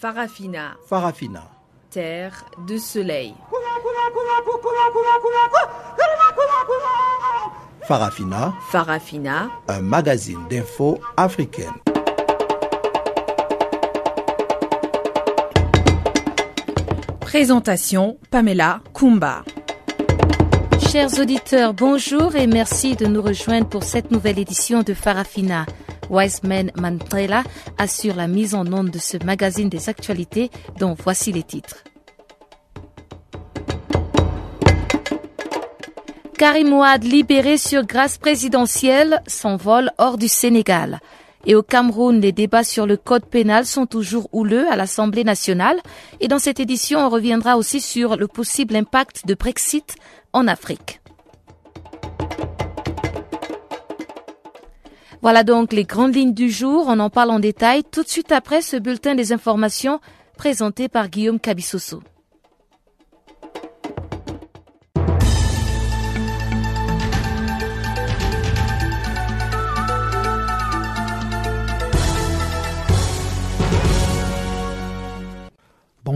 Farafina. Farafina. Terre de soleil. Farafina. Farafina. Un magazine d'infos africaine. Présentation Pamela Kumba. Chers auditeurs, bonjour et merci de nous rejoindre pour cette nouvelle édition de Farafina. Wiseman Mandela assure la mise en onde de ce magazine des actualités dont voici les titres. Karim Ouad libéré sur grâce présidentielle s'envole hors du Sénégal. Et au Cameroun, les débats sur le code pénal sont toujours houleux à l'Assemblée nationale. Et dans cette édition, on reviendra aussi sur le possible impact de Brexit en Afrique. Voilà donc les grandes lignes du jour. On en parle en détail tout de suite après ce bulletin des informations présenté par Guillaume Cabissoso.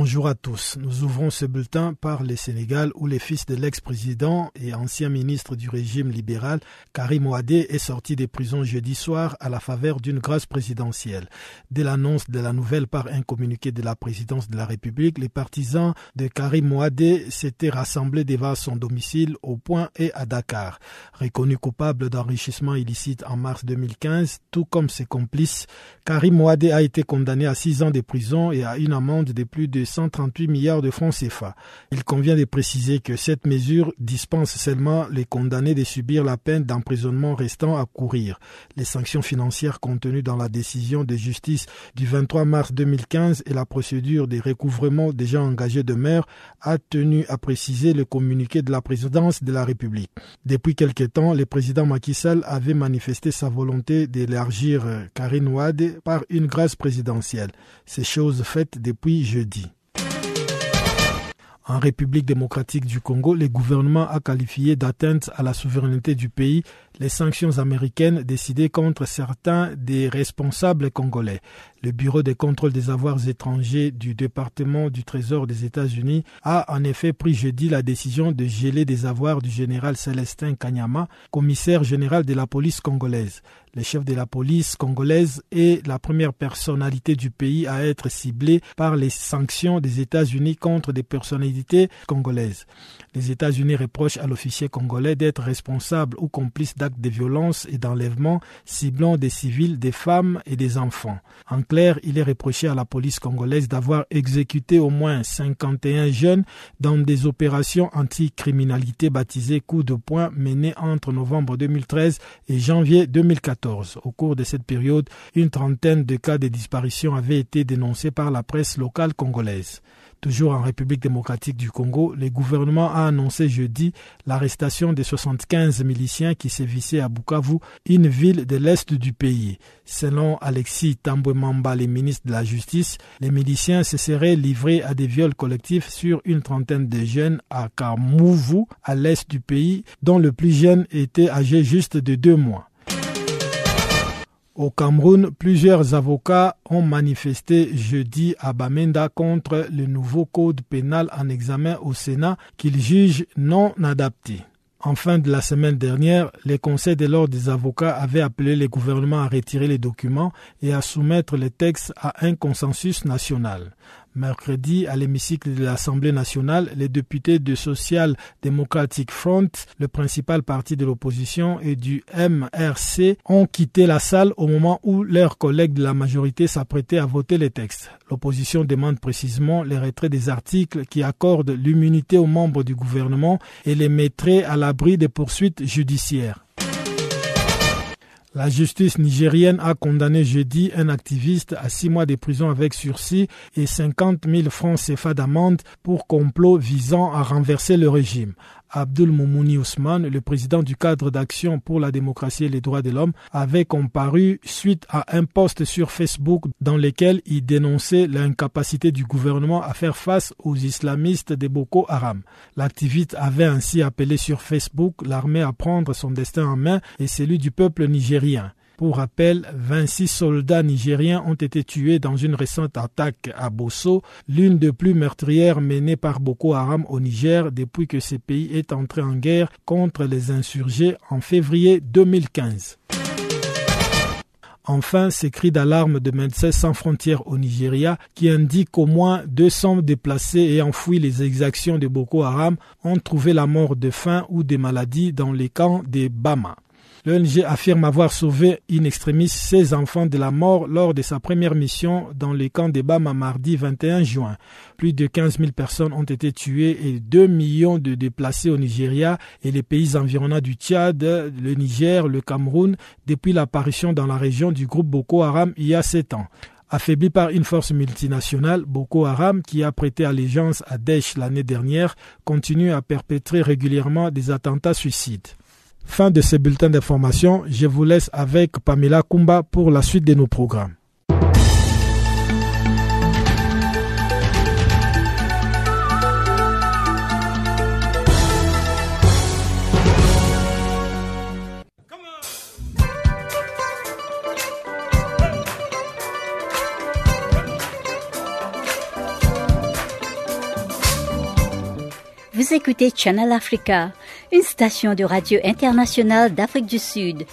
Bonjour à tous. Nous ouvrons ce bulletin par le Sénégal où le fils de l'ex-président et ancien ministre du régime libéral Karim Ouadé est sorti des prisons jeudi soir à la faveur d'une grâce présidentielle. Dès l'annonce de la nouvelle par un communiqué de la présidence de la République, les partisans de Karim Ouadé s'étaient rassemblés devant son domicile au Point et à Dakar. Reconnu coupable d'enrichissement illicite en mars 2015, tout comme ses complices, Karim Ouadé a été condamné à six ans de prison et à une amende de plus de 138 milliards de francs CFA. Il convient de préciser que cette mesure dispense seulement les condamnés de subir la peine d'emprisonnement restant à courir. Les sanctions financières contenues dans la décision de justice du 23 mars 2015 et la procédure de recouvrement déjà engagée demeurent, a tenu à préciser le communiqué de la présidence de la République. Depuis quelque temps, le président Macky Sall avait manifesté sa volonté d'élargir Karine Ouad par une grâce présidentielle. C'est chose faite depuis jeudi. En République démocratique du Congo, le gouvernement a qualifié d'atteinte à la souveraineté du pays les sanctions américaines décidées contre certains des responsables congolais. Le Bureau de contrôle des avoirs étrangers du département du Trésor des États-Unis a en effet pris jeudi la décision de geler des avoirs du général Célestin Kanyama, commissaire général de la police congolaise. Le chef de la police congolaise est la première personnalité du pays à être ciblée par les sanctions des États-Unis contre des personnalités congolaises. Les États-Unis reprochent à l'officier congolais d'être responsable ou complice d'actes de violence et d'enlèvement ciblant des civils, des femmes et des enfants. En clair, il est reproché à la police congolaise d'avoir exécuté au moins 51 jeunes dans des opérations anti-criminalité baptisées coups de poing menées entre novembre 2013 et janvier 2014. Au cours de cette période, une trentaine de cas de disparition avaient été dénoncés par la presse locale congolaise. Toujours en République démocratique du Congo, le gouvernement a annoncé jeudi l'arrestation de 75 miliciens qui sévissaient à Bukavu, une ville de l'est du pays. Selon Alexis Tambouemamba, le ministre de la Justice, les miliciens se seraient livrés à des viols collectifs sur une trentaine de jeunes à Kamouvu, à l'est du pays, dont le plus jeune était âgé juste de deux mois. Au Cameroun, plusieurs avocats ont manifesté jeudi à Bamenda contre le nouveau code pénal en examen au Sénat qu'ils jugent non adapté. En fin de la semaine dernière, les conseils de l'ordre des avocats avaient appelé le gouvernement à retirer les documents et à soumettre les textes à un consensus national. Mercredi, à l'hémicycle de l'Assemblée nationale, les députés du Social Democratic Front, le principal parti de l'opposition, et du MRC ont quitté la salle au moment où leurs collègues de la majorité s'apprêtaient à voter les textes. L'opposition demande précisément le retrait des articles qui accordent l'immunité aux membres du gouvernement et les mettrait à l'abri des poursuites judiciaires. La justice nigérienne a condamné jeudi un activiste à six mois de prison avec sursis et 50 000 francs CFA d'amende pour complot visant à renverser le régime. Abdul Moumouni Ousmane, le président du cadre d'action pour la démocratie et les droits de l'homme, avait comparu suite à un post sur Facebook dans lequel il dénonçait l'incapacité du gouvernement à faire face aux islamistes de Boko Haram. L'activiste avait ainsi appelé sur Facebook l'armée à prendre son destin en main et celui du peuple nigérien. Pour rappel, 26 soldats nigériens ont été tués dans une récente attaque à Bosso, l'une des plus meurtrières menées par Boko Haram au Niger depuis que ce pays est entré en guerre contre les insurgés en février 2015. Enfin, ces cris d'alarme de Médecins sans frontières au Nigeria qui indiquent qu'au moins 200 déplacés et enfouis les exactions de Boko Haram ont trouvé la mort de faim ou des maladies dans les camps des Bama. L'ONG affirme avoir sauvé in extremis 16 enfants de la mort lors de sa première mission dans les camps des Bama mardi 21 juin. Plus de 15 000 personnes ont été tuées et 2 millions de déplacés au Nigeria et les pays environnants du Tchad, le Niger, le Cameroun depuis l'apparition dans la région du groupe Boko Haram il y a 7 ans. Affaibli par une force multinationale, Boko Haram, qui a prêté allégeance à Daesh l'année dernière, continue à perpétrer régulièrement des attentats suicides. Fin de ce bulletin d'information. Je vous laisse avec Pamela Kumba pour la suite de nos programmes. Vous écoutez Channel Africa, une station de radio internationale d'Afrique du Sud.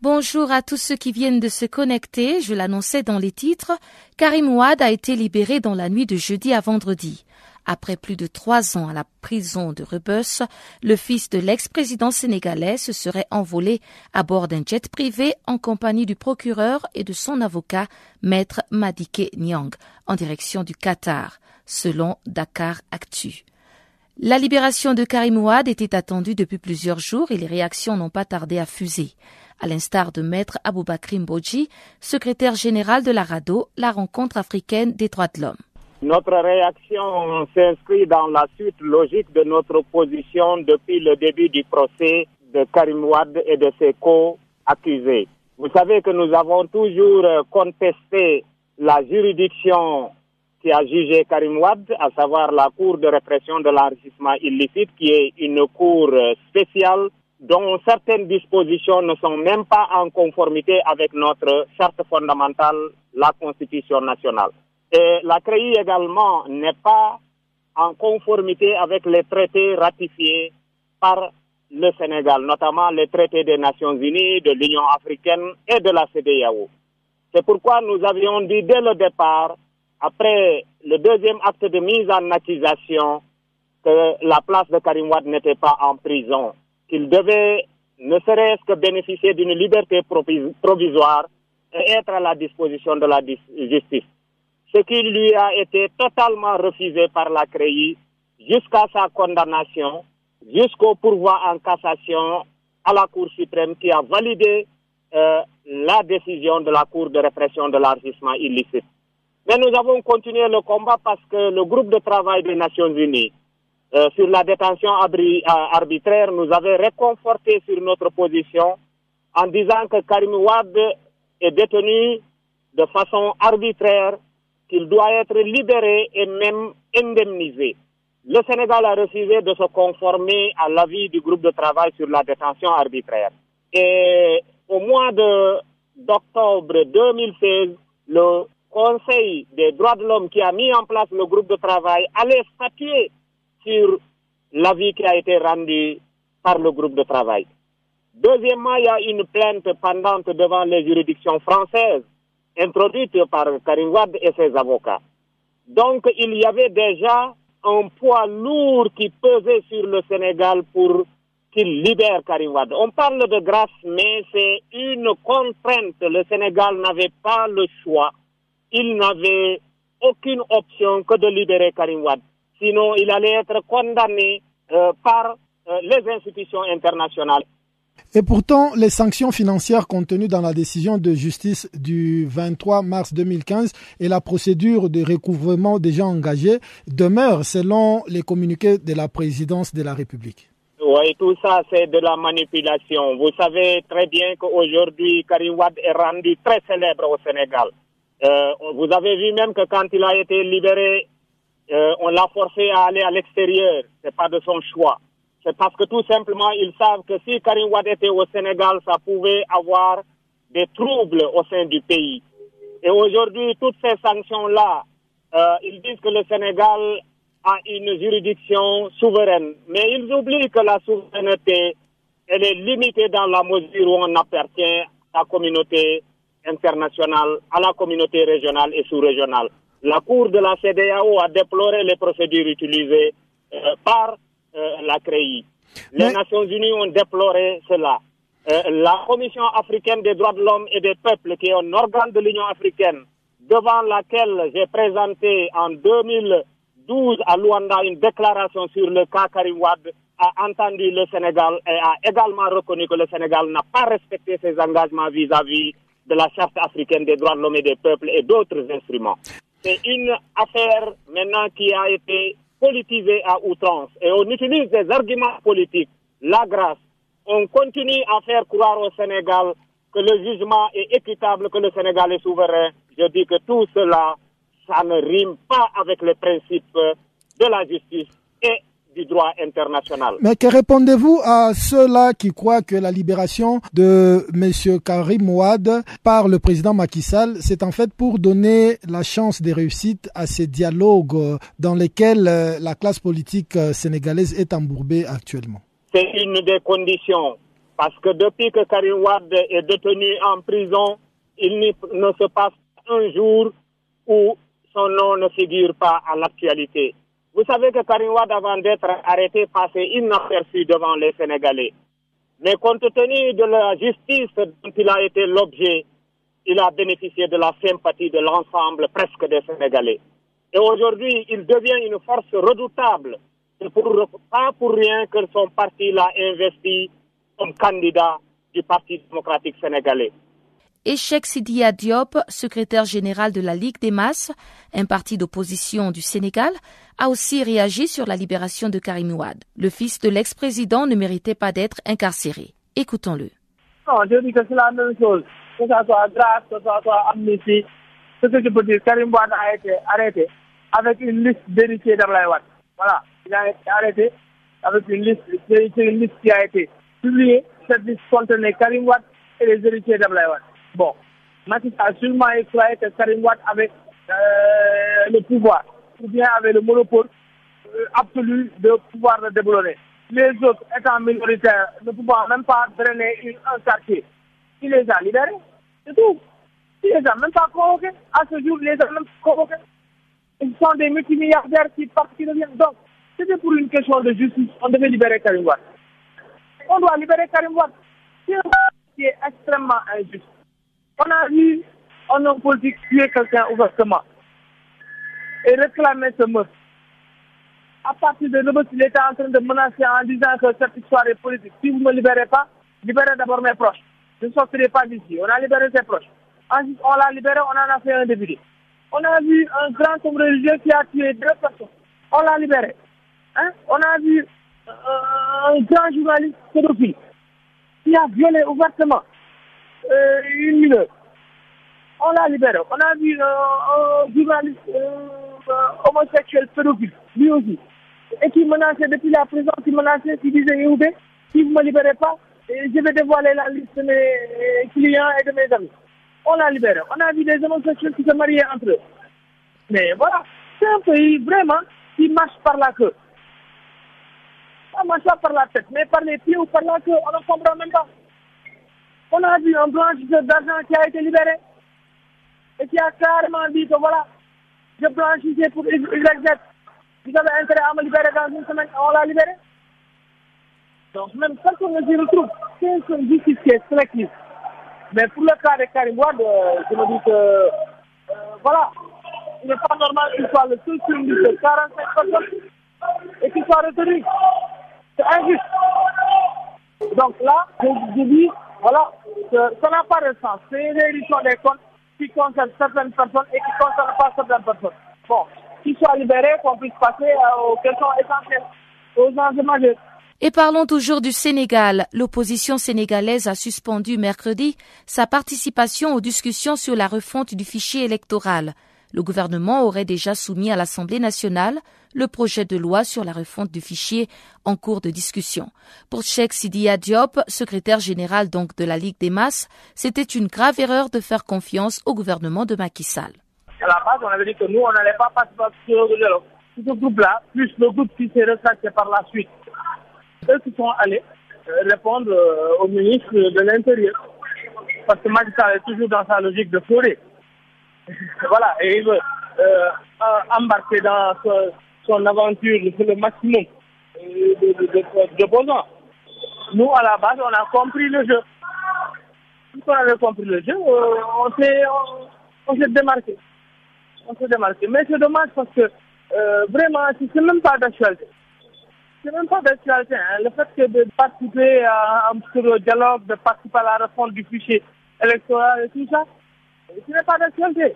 Bonjour à tous ceux qui viennent de se connecter. Je l'annonçais dans les titres. Karim Ouad a été libéré dans la nuit de jeudi à vendredi. Après plus de trois ans à la prison de Rebus, le fils de l'ex-président sénégalais se serait envolé à bord d'un jet privé en compagnie du procureur et de son avocat, maître Madike Nyang, en direction du Qatar, selon Dakar Actu. La libération de Karim Ouad était attendue depuis plusieurs jours et les réactions n'ont pas tardé à fuser. À l'instar de maître Aboubakrim Boji, secrétaire général de la RADO, la rencontre africaine des droits de l'homme. Notre réaction s'inscrit dans la suite logique de notre position depuis le début du procès de Karim Ouad et de ses co-accusés. Vous savez que nous avons toujours contesté la juridiction qui a jugé Karim Ouad, à savoir la Cour de répression de l'enrichissement illicite, qui est une cour spéciale dont certaines dispositions ne sont même pas en conformité avec notre charte fondamentale, la Constitution nationale. La CREI également n'est pas en conformité avec les traités ratifiés par le Sénégal, notamment les traités des Nations Unies, de l'Union africaine et de la CDAO. C'est pourquoi nous avions dit dès le départ, après le deuxième acte de mise en accusation, que la place de Karim Wad n'était pas en prison, qu'il devait ne serait-ce que bénéficier d'une liberté provisoire et être à la disposition de la justice ce qui lui a été totalement refusé par la CREI jusqu'à sa condamnation, jusqu'au pourvoi en cassation à la Cour suprême qui a validé euh, la décision de la Cour de répression de l'enrichissement illicite. Mais nous avons continué le combat parce que le groupe de travail des Nations Unies euh, sur la détention arbitraire nous avait réconforté sur notre position en disant que Karim Ouad est détenu de façon arbitraire qu'il doit être libéré et même indemnisé. Le Sénégal a refusé de se conformer à l'avis du groupe de travail sur la détention arbitraire. Et au mois d'octobre 2016, le Conseil des droits de l'homme qui a mis en place le groupe de travail allait statuer sur l'avis qui a été rendu par le groupe de travail. Deuxièmement, il y a une plainte pendante devant les juridictions françaises introduite par Karim Wad et ses avocats. Donc il y avait déjà un poids lourd qui pesait sur le Sénégal pour qu'il libère Karim Wad. On parle de grâce, mais c'est une contrainte. Le Sénégal n'avait pas le choix. Il n'avait aucune option que de libérer Karim Wad. Sinon, il allait être condamné euh, par euh, les institutions internationales. Et pourtant, les sanctions financières contenues dans la décision de justice du 23 mars 2015 et la procédure de recouvrement déjà engagée demeurent selon les communiqués de la présidence de la République. Oui, tout ça, c'est de la manipulation. Vous savez très bien qu'aujourd'hui, Karim Wad est rendu très célèbre au Sénégal. Euh, vous avez vu même que quand il a été libéré, euh, on l'a forcé à aller à l'extérieur. C'est pas de son choix. Parce que tout simplement, ils savent que si Karim Wade était au Sénégal, ça pouvait avoir des troubles au sein du pays. Et aujourd'hui, toutes ces sanctions-là, euh, ils disent que le Sénégal a une juridiction souveraine. Mais ils oublient que la souveraineté, elle est limitée dans la mesure où on appartient à la communauté internationale, à la communauté régionale et sous-régionale. La Cour de la CDAO a déploré les procédures utilisées euh, par la CREI. Les Mais- Nations Unies ont déploré cela. Euh, la Commission africaine des droits de l'homme et des peuples, qui est un organe de l'Union africaine, devant laquelle j'ai présenté en 2012 à Luanda une déclaration sur le cas Karim Wade, a entendu le Sénégal et a également reconnu que le Sénégal n'a pas respecté ses engagements vis-à-vis de la Charte africaine des droits de l'homme et des peuples et d'autres instruments. C'est une affaire maintenant qui a été politisée à outrance et on utilise des arguments politiques, la grâce. On continue à faire croire au Sénégal que le jugement est équitable, que le Sénégal est souverain. Je dis que tout cela, ça ne rime pas avec les principes de la justice et du droit international. Mais que répondez-vous à ceux-là qui croient que la libération de M. Karim Ouad par le président Macky Sall, c'est en fait pour donner la chance de réussite à ces dialogues dans lesquels euh, la classe politique euh, sénégalaise est embourbée actuellement C'est une des conditions. Parce que depuis que Karim Wade est détenu en prison, il ne se passe un jour où son nom ne figure pas à l'actualité. Vous savez que Karim Wade, avant d'être arrêté, passait inaperçu devant les Sénégalais. Mais compte tenu de la justice dont il a été l'objet, il a bénéficié de la sympathie de l'ensemble presque des Sénégalais. Et aujourd'hui, il devient une force redoutable. Pour, pas pour rien que son parti l'a investi comme candidat du Parti démocratique sénégalais. Échec Sidia Diop, secrétaire général de la Ligue des masses, un parti d'opposition du Sénégal, a aussi réagi sur la libération de Karim Ouad. Le fils de l'ex-président ne méritait pas d'être incarcéré. Écoutons-le. Non, je dis que c'est la même chose. Que ça soit grâce, que ça soit amnistie. Ce que je peux dire, Karim Wade a été arrêté avec une liste d'héritiers d'Ablaï. Voilà. Il a été arrêté avec une liste, une liste qui a été publiée. Cette liste contenait Karim Wade et les héritiers d'Ablaï. Bon. Macky a sûrement croyé que Karim Wade avait euh, le pouvoir, ou bien avait le monopole euh, absolu de pouvoir le déboulonner. Les autres étant minoritaires, ne pouvant même pas drainer une- un quartier. Il les a libérés, c'est tout. Il les a même pas convoqués. À ce jour, les a. Ils sont des multimilliardaires qui partent, qui reviennent. Donc, c'était pour une question de justice. On devait libérer Karim Wade. On doit libérer Karim Wade. C'est un qui est extrêmement injuste. On a vu un homme politique tuer quelqu'un ouvertement et réclamer ce meurtre. À partir de Rebus, il était en train de menacer en disant que cette histoire est politique. Si vous ne me libérez pas, libérez d'abord mes proches. Je ne sortirai pas d'ici. On a libéré ses proches. Ensuite, on l'a libéré, on en a fait un député. On a vu un grand homme religieux qui a tué deux personnes. On l'a libéré. Hein? On a vu euh, un grand journaliste pédophile qui a violé ouvertement euh, une mineure. On l'a libéré. On a vu euh, un journaliste euh, euh, homosexuel pédophile, lui aussi, et qui menaçait depuis la prison, qui menaçait, qui disait si vous ne me libérez pas, et je vais dévoiler la liste de mes euh, clients et de mes amis. On l'a libéré. On a vu des homosexuels qui se mariaient entre eux. Mais voilà, c'est un pays vraiment qui marche par la queue. Ça marche pas par la tête, mais par les pieds ou par la queue, on ne comprend même pas. On a vu un blanchisseur d'argent qui a été libéré et qui a carrément dit que voilà, je blanchissais pour YZ. Vous avez intérêt à me libérer dans une semaine, on l'a libéré. Donc même personne ne s'y retrouve. C'est une justice qui est sélective. Mais pour le cas de Karim Wade, euh, je me dis que euh, voilà, il n'est pas normal qu'il soit le seul crime de 45 personnes et qu'il soit retenu. C'est injuste. Donc là, je, dis, voilà, ça n'a pas de sens. C'est une réduction des comptes qui concerne certaines personnes et qui ne concerne pas certaines personnes. Bon, qu'ils soient libérés, qu'on puisse passer euh, aux questions essentielles, aux enjeux majeurs. Et parlons toujours du Sénégal. L'opposition sénégalaise a suspendu mercredi sa participation aux discussions sur la refonte du fichier électoral. Le gouvernement aurait déjà soumis à l'Assemblée nationale le projet de loi sur la refonte du fichier en cours de discussion. Pour Cheikh Sidia Diop, secrétaire général donc de la Ligue des masses, c'était une grave erreur de faire confiance au gouvernement de Macky Sall. À la base, on avait dit que nous, on n'allait pas participer dialogue. Ce groupe-là, plus le groupe qui s'est retracté par la suite, eux qui sont allés euh, répondre euh, au ministre de l'Intérieur. Parce que Macky Sall est toujours dans sa logique de forêt. Voilà, et il veut euh, embarquer dans son aventure le maximum d'opposants. Nous, à la base, on a compris le jeu. Quand on avait compris le jeu, on s'est on, démarqué. On s'est démarqué. Mais c'est dommage parce que euh, vraiment, c'est même pas d'actualité. C'est même pas d'actualité. Hein. Le fait que de participer à un dialogue, de participer à la refonte du fichier électoral et tout ça, ce n'est pas d'actualité.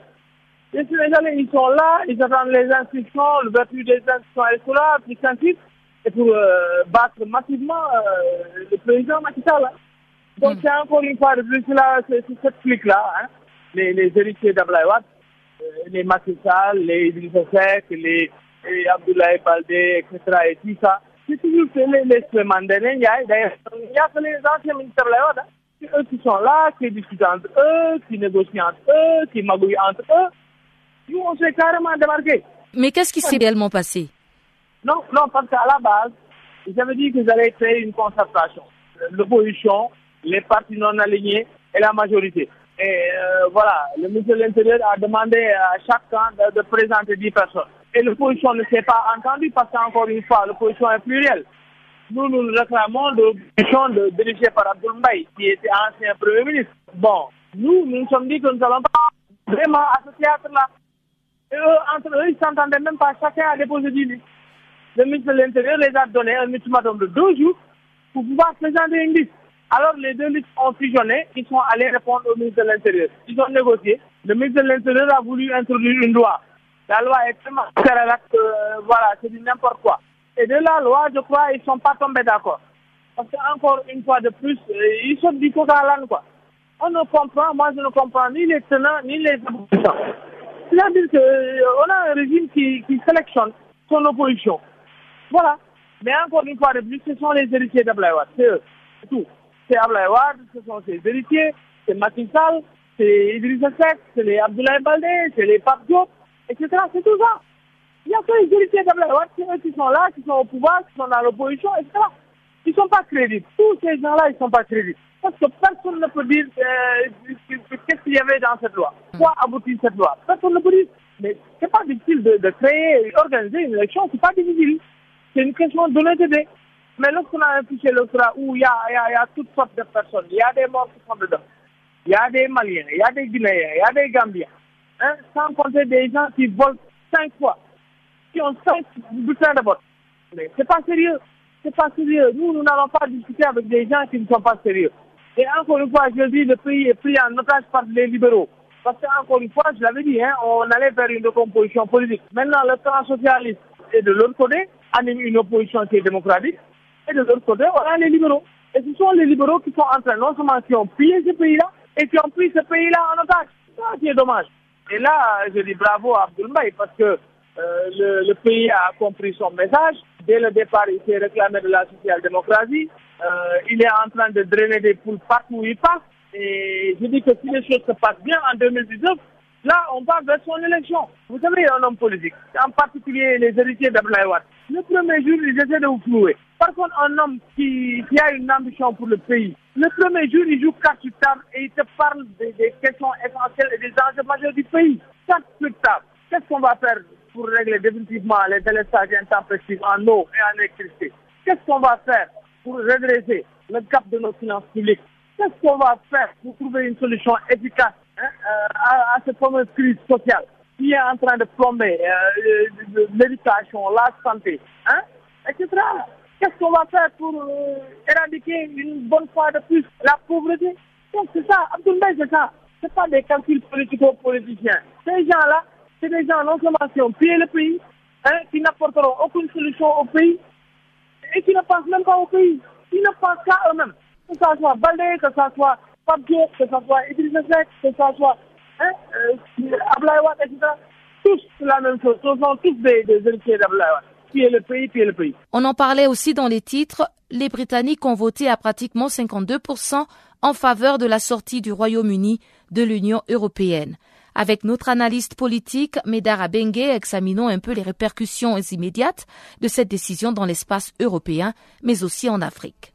Les Sénégalais, ils sont là, ils attendent les inscriptions, le vertu des inscriptions électorales, puis ainsi et pour euh, battre massivement euh, le président Macky Sall. Hein. Donc, mm. c'est encore une fois de plus là, c'est cette clique-là, hein, les, les héritiers d'Ablaïwad, euh, les Macky Sall, les Idrissa Seck, les, les Abdoulaye Baldé, etc. et tout ça. C'est toujours les, les D'ailleurs, il n'y a que les anciens ministres d'Ablaïwad. Hein. C'est eux qui sont là, qui discutent entre eux, qui négocient entre eux, qui magouillent entre eux. Nous, on s'est carrément démarqués. Mais qu'est-ce qui s'est réellement passé? Non, non, parce qu'à la base, avaient dit qu'ils allaient créer une concertation. L'opposition, les partis non alignés et la majorité. Et euh, voilà, le ministre de l'Intérieur a demandé à chacun de, de présenter 10 personnes. Et l'opposition ne s'est pas entendue parce qu'encore une fois, l'opposition est plurielle. Nous, nous réclamons l'opposition de, dirigée par Abdoul qui était ancien Premier ministre. Bon, nous, nous nous sommes dit que nous n'allons pas vraiment à ce théâtre-là. Et eux, entre eux, ils ne s'entendaient même pas. Chacun a déposé 10 listes. Le ministre de l'Intérieur les a donné un ultimatum de deux jours pour pouvoir présenter une liste. Alors les deux listes ont fusionné, ils sont allés répondre au ministre de l'Intérieur. Ils ont négocié. Le ministre de l'Intérieur a voulu introduire une loi. La loi est tellement euh, voilà, c'est du n'importe quoi. Et de la loi, je crois, ils ne sont pas tombés d'accord. Parce qu'encore une fois de plus, euh, ils sont du coca à l'âne, quoi. On ne comprend, moi je ne comprends ni les tenants ni les aboutissants. C'est-à-dire qu'on euh, a un régime qui, sélectionne son opposition. Voilà. Mais encore une fois de plus, ce sont les héritiers d'Ablaïwad. C'est eux. C'est tout. C'est Ablaïwad, ce sont ses héritiers, c'est Macky Sall, c'est Idrissa Seck, c'est les Abdoulaye Baldé, c'est les Pape etc. C'est tout ça. Il n'y a que les c'est eux qui sont là, qui sont au pouvoir, qui sont dans l'opposition, etc. Ils ne sont pas crédibles. Tous ces gens-là, ils ne sont pas crédibles. Parce que personne ne peut dire euh, qu'est-ce qu'il y avait dans cette loi. Quoi aboutit cette loi? Personne ne peut dire. Mais ce n'est pas difficile de, créer et d'organiser une élection, ce n'est pas difficile. C'est une question d'honnêteté. Mais lorsqu'on a un fichier électoral où il y a, y, y a toutes sortes de personnes, il y a des morts qui sont dedans, il y a des Maliens, il y a des Guinéens, il y a des Gambiens, hein, sans compter des gens qui volent cinq fois, qui ont cinq bulletins de vote. Mais c'est pas sérieux. C'est pas sérieux. Nous, nous n'allons pas discuter avec des gens qui ne sont pas sérieux. Et encore une fois, je dis, le pays est pris en otage par les libéraux. Parce qu'encore une fois, je l'avais dit, hein, on allait vers une recomposition politique. Maintenant, le camp socialiste est de l'autre côté, anime une opposition qui est démocratique. Et de l'autre côté, on a les libéraux. Et ce sont les libéraux qui sont en train, non seulement qui ont pillé ce pays-là, et qui ont pris ce pays-là en otage. Ça qui est dommage. Et là, je dis bravo à Abdoul parce que le, le, pays a compris son message. Dès le départ, il s'est réclamé de la social-démocratie. Euh, il est en train de drainer des poules partout où il passe. Et je dis que si les choses se passent bien en 2019, là, on va vers son élection. Vous savez, un homme politique, en particulier les héritiers d'Ablaïwad, le premier jour, ils essaient de vous flouer. Par contre, un homme qui, qui, a une ambition pour le pays, le premier jour, il joue carte sur table et il te parle des, des, questions essentielles et des enjeux majeurs du pays. Carte sur table. Qu'est-ce qu'on va faire pour régler définitivement les délestages intempestifs en eau et en électricité Qu'est-ce qu'on va faire pour redresser le cap de nos finances publiques? Qu'est-ce qu'on va faire pour trouver une solution efficace hein, euh, à, cette fameuse crise sociale qui est en train de plomber euh, l'éducation, la santé, hein, etc. Qu'est-ce qu'on va faire pour euh, éradiquer une bonne fois de plus la pauvreté? Donc c'est ça, Abdoulaye, c'est ça. Ce pas des calculs politico-politiciens. Ces gens-là, c'est des gens non seulement qui ont le pays, hein, qui n'apporteront aucune solution au pays, et qui ne pensent même pas au pays. Ils ne pensent qu'à eux-mêmes. Que ce soit Balé, que ce soit Fabio, que ce soit Idriss que ce soit hein, euh, etc. tous la même chose. Ce sont tous des, des héritiers d'Abdoulaye Wade. Puis le pays, puis le pays. On en parlait aussi dans les titres. Les Britanniques ont voté à pratiquement 52% en faveur de la sortie du Royaume-Uni de l'Union européenne. Avec notre analyste politique, Medara Bengue, examinons un peu les répercussions immédiates de cette décision dans l'espace européen, mais aussi en Afrique.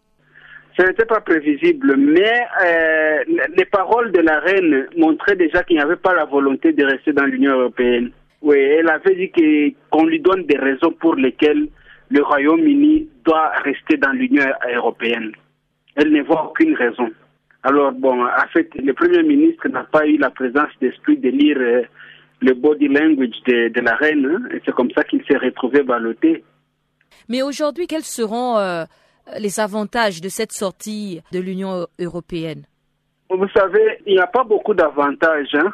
Ce n'était pas prévisible, mais euh, les paroles de la reine montraient déjà qu'il n'y avait pas la volonté de rester dans l'Union européenne. Oui, elle avait dit qu'on lui donne des raisons pour lesquelles le Royaume-Uni doit rester dans l'Union européenne. Elle ne voit aucune raison. Alors, bon, en fait, le Premier ministre n'a pas eu la présence d'esprit de lire euh, le body language de, la reine, hein, et c'est comme ça qu'il s'est retrouvé ballotté. Mais aujourd'hui, quels seront euh, les avantages de cette sortie de l'Union européenne? Vous savez, il n'y a pas beaucoup d'avantages. Hein.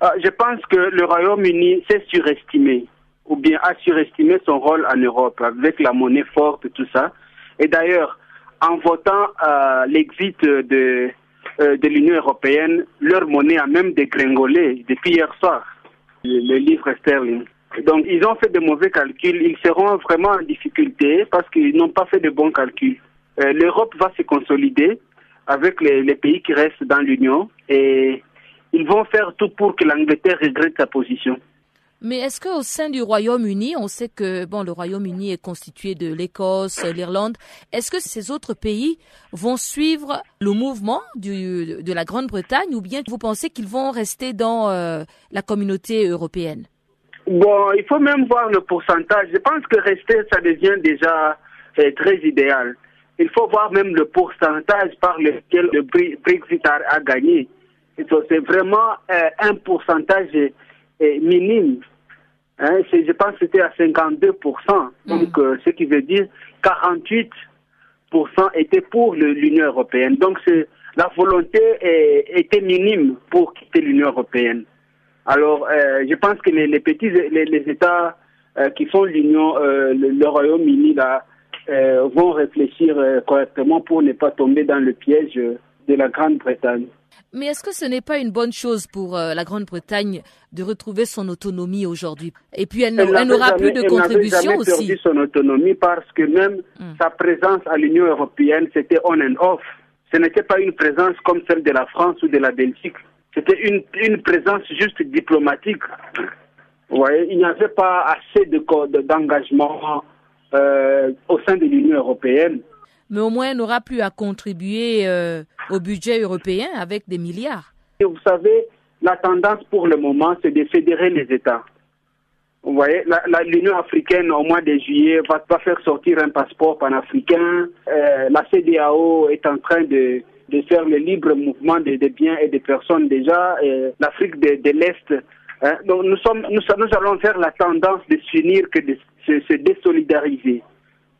Ah, je pense que le Royaume-Uni s'est surestimé, ou bien a surestimé son rôle en Europe, avec la monnaie forte et tout ça. Et d'ailleurs, en votant euh, l'exit de, de l'Union européenne, leur monnaie a même dégringolé depuis hier soir, le, livre sterling. Donc ils ont fait de mauvais calculs, ils seront vraiment en difficulté parce qu'ils n'ont pas fait de bons calculs. Euh, L'Europe va se consolider avec les pays qui restent dans l'Union et ils vont faire tout pour que l'Angleterre regrette sa position. Mais est-ce qu'au sein du Royaume-Uni, on sait que bon, le Royaume-Uni est constitué de l'Écosse, l'Irlande, est-ce que ces autres pays vont suivre le mouvement de la Grande-Bretagne ou bien vous pensez qu'ils vont rester dans euh, la communauté européenne? Bon, il faut même voir le pourcentage. Je pense que rester, ça devient déjà euh, très idéal. Il faut voir même le pourcentage par lequel le Brexit a, gagné. C'est vraiment euh, un pourcentage minime. Hein, je pense que c'était à 52%. Mm. Donc, euh, ce qui veut dire 48% était pour l'Union européenne. Donc, la volonté était minime pour quitter l'Union européenne. Alors, euh, je pense que les, petits, les, États euh, qui font l'Union, le, Royaume-Uni, là, vont réfléchir correctement pour ne pas tomber dans le piège de la Grande-Bretagne. Mais est-ce que ce n'est pas une bonne chose pour euh, la Grande-Bretagne de retrouver son autonomie aujourd'hui? Et puis elle, n'aura plus de contribution elle aussi. perdu son autonomie parce que même hmm. sa présence à l'Union européenne, c'était on and off. Ce n'était pas une présence comme celle de la France ou de la Belgique. C'était une, une présence juste diplomatique. Vous voyez, il n'y avait pas assez d'engagement de, euh, au sein de l'Union européenne mais au moins n'aura plus à contribuer euh, au budget européen avec des milliards. Vous savez, la tendance pour le moment, c'est de fédérer les États. Vous voyez, l'Union africaine, au mois de juillet, va pas faire sortir un passeport panafricain. Euh, la CDAO est en train de, faire le libre mouvement des, biens et des personnes déjà. L'Afrique de, l'Est. Hein. donc nous allons faire la tendance de s'unir que de se désolidariser.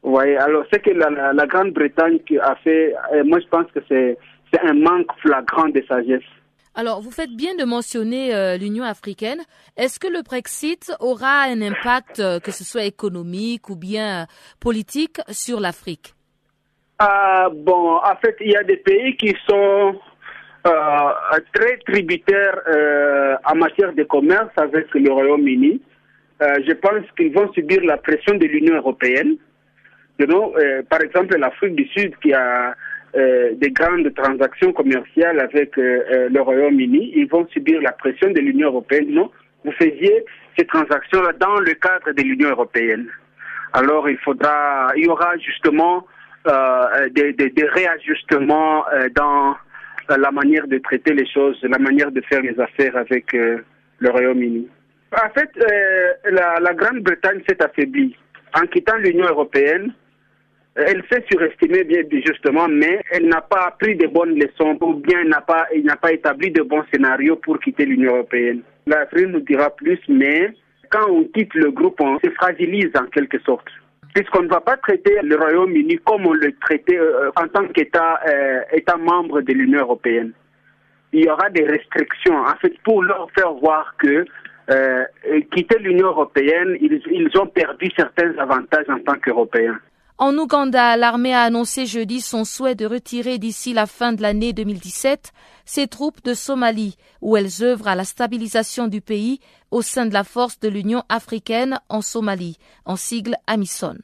Oui, alors ce que la, Grande-Bretagne a fait, euh, moi je pense que c'est un manque flagrant de sagesse. Alors, vous faites bien de mentionner euh, l'Union africaine. Est-ce que le Brexit aura un impact, euh, que ce soit économique ou bien politique, sur l'Afrique? Ah, Bon, en fait, il y a des pays qui sont très tributaires en matière de commerce avec le Royaume-Uni. je pense qu'ils vont subir la pression de l'Union européenne euh, par exemple, l'Afrique du Sud qui a euh, des grandes transactions commerciales avec euh, le Royaume-Uni, ils vont subir la pression de l'Union européenne. Non, vous faisiez ces transactions-là dans le cadre de l'Union européenne. Alors, il faudra, il y aura justement des, réajustements dans la manière de traiter les choses, la manière de faire les affaires avec le Royaume-Uni. En fait, la Grande-Bretagne s'est affaiblie. En quittant l'Union européenne, elle s'est surestimée bien justement, mais elle n'a pas pris de bonnes leçons ou bien n'a pas, n'a pas établi de bons scénarios pour quitter l'Union européenne. L'Afrique nous dira plus, mais quand on quitte le groupe, on se fragilise en quelque sorte. Puisqu'on ne va pas traiter le Royaume-Uni comme on le traitait euh, en tant qu'État euh, membre de l'Union européenne. Il y aura des restrictions, en fait, pour leur faire voir que euh, quitter l'Union européenne, ils ont perdu certains avantages en tant qu'Européens. En Ouganda, l'armée a annoncé jeudi son souhait de retirer d'ici la fin de l'année 2017 ses troupes de Somalie, où elles œuvrent à la stabilisation du pays au sein de la force de l'Union africaine en Somalie, en sigle AMISON.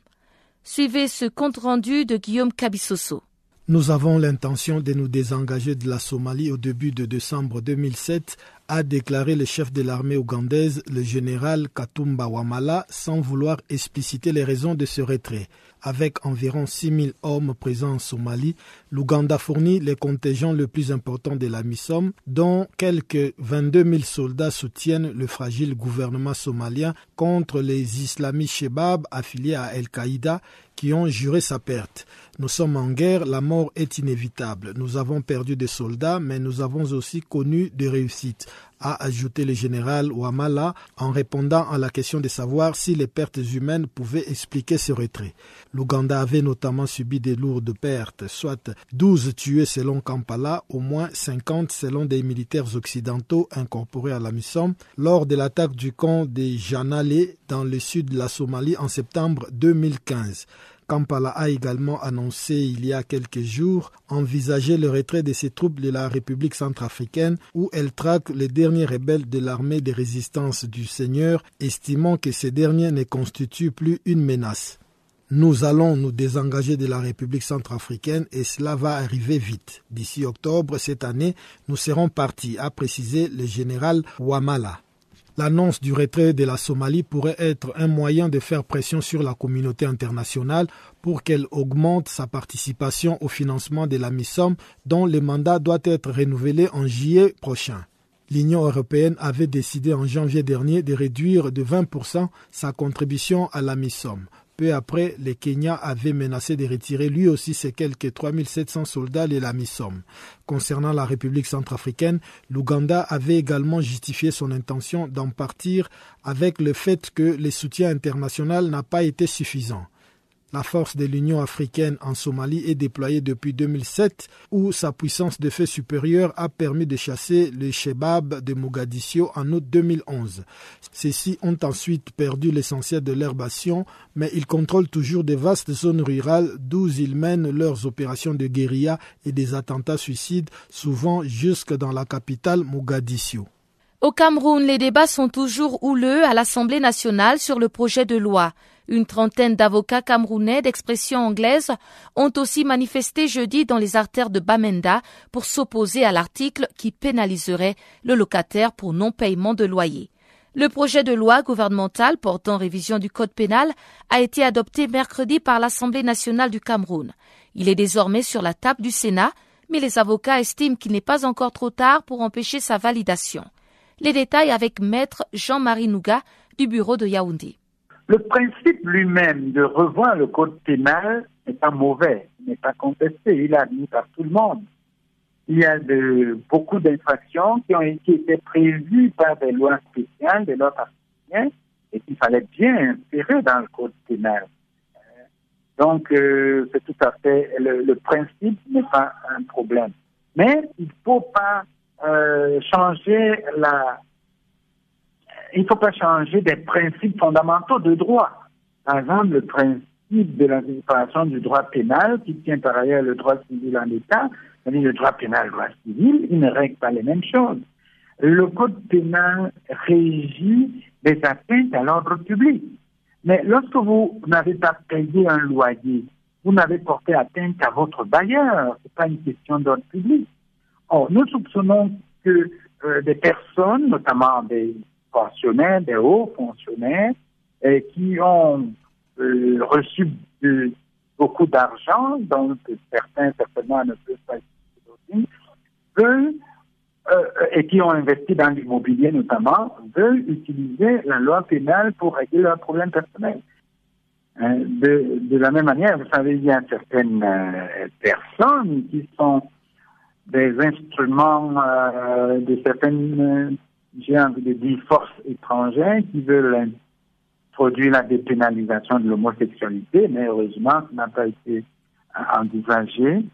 Suivez ce compte-rendu de Guillaume Kabissoso. Nous avons l'intention de nous désengager de la Somalie au début de décembre 2007, a déclaré le chef de l'armée ougandaise, le général Katumba Wamala, sans vouloir expliciter les raisons de ce retrait. Avec environ 6000 hommes présents en Somalie, l'Ouganda fournit les contingents le plus important de la MISOM, dont quelques 22 000 soldats soutiennent le fragile gouvernement somalien contre les islamistes Shebab affiliés à Al-Qaïda qui ont juré sa perte. Nous sommes en guerre, la mort est inévitable. Nous avons perdu des soldats, mais nous avons aussi connu des réussites a ajouté le général Ouamala en répondant à la question de savoir si les pertes humaines pouvaient expliquer ce retrait. L'Ouganda avait notamment subi des lourdes pertes, soit 12 tués selon Kampala, au moins 50 selon des militaires occidentaux incorporés à la mission, lors de l'attaque du camp des Janale dans le sud de la Somalie en septembre 2015. Kampala a également annoncé il y a quelques jours envisager le retrait de ses troupes de la République centrafricaine où elle traque les derniers rebelles de l'armée de résistance du Seigneur, estimant que ces derniers ne constituent plus une menace. Nous allons nous désengager de la République centrafricaine et cela va arriver vite. D'ici octobre cette année, nous serons partis, a précisé le général Wamala. L'annonce du retrait de la Somalie pourrait être un moyen de faire pression sur la communauté internationale pour qu'elle augmente sa participation au financement de la MISOM dont le mandat doit être renouvelé en juillet prochain. L'Union européenne avait décidé en janvier dernier de réduire de 20% sa contribution à la MISOM. Peu après, le Kenya avait menacé de retirer lui aussi ses quelques 3700 soldats de la MISOM. Concernant la République centrafricaine, l'Ouganda avait également justifié son intention d'en partir avec le fait que le soutien international n'a pas été suffisant. La force de l'Union africaine en Somalie est déployée depuis 2007, où sa puissance de feu supérieure a permis de chasser les Shebab de Mogadiscio en août 2011. Ceux-ci ont ensuite perdu l'essentiel de l'herbation, mais ils contrôlent toujours des vastes zones rurales d'où ils mènent leurs opérations de guérilla et des attentats suicides, souvent jusque dans la capitale Mogadiscio. Au Cameroun, les débats sont toujours houleux à l'Assemblée nationale sur le projet de loi. Une trentaine d'avocats camerounais d'expression anglaise ont aussi manifesté jeudi dans les artères de Bamenda pour s'opposer à l'article qui pénaliserait le locataire pour non-paiement de loyer. Le projet de loi gouvernemental portant révision du code pénal a été adopté mercredi par l'Assemblée nationale du Cameroun. Il est désormais sur la table du Sénat, mais les avocats estiment qu'il n'est pas encore trop tard pour empêcher sa validation. Les détails avec maître Jean-Marie Nougat du bureau de Yaoundé. Le principe lui-même de revoir le code pénal n'est pas mauvais, n'est pas contesté, il est admis par tout le monde. Il y a de, beaucoup d'infractions qui ont été prévues par des lois spéciales, des lois particulières, et qu'il fallait bien insérer dans le code pénal. Donc, euh, c'est tout à fait, le, principe n'est pas un problème. Mais il ne faut pas euh, changer la, il ne faut pas changer des principes fondamentaux de droit. Par exemple, le principe de la du droit pénal, qui tient par ailleurs le droit civil en État, c'est-à-dire le droit pénal, le droit civil, il ne règle pas les mêmes choses. Le code pénal régit des atteintes à l'ordre public. Mais lorsque vous n'avez pas payé un loyer, vous n'avez porté atteinte à votre bailleur. Ce n'est pas une question d'ordre public. Or, nous soupçonnons que euh, des personnes, notamment des fonctionnaires, des hauts fonctionnaires, et qui ont euh, reçu beaucoup d'argent, dont certains certainement ne peuvent pas veulent, euh, et qui ont investi dans l'immobilier notamment, veulent utiliser la loi pénale pour régler leurs problèmes personnels. Hein, de, de, la même manière, vous savez, il y a certaines euh, personnes qui sont des instruments euh, de certaines j'ai envie de dire, forces étrangères qui veulent introduire la dépénalisation de l'homosexualité, mais heureusement, ça n'a pas été envisagé.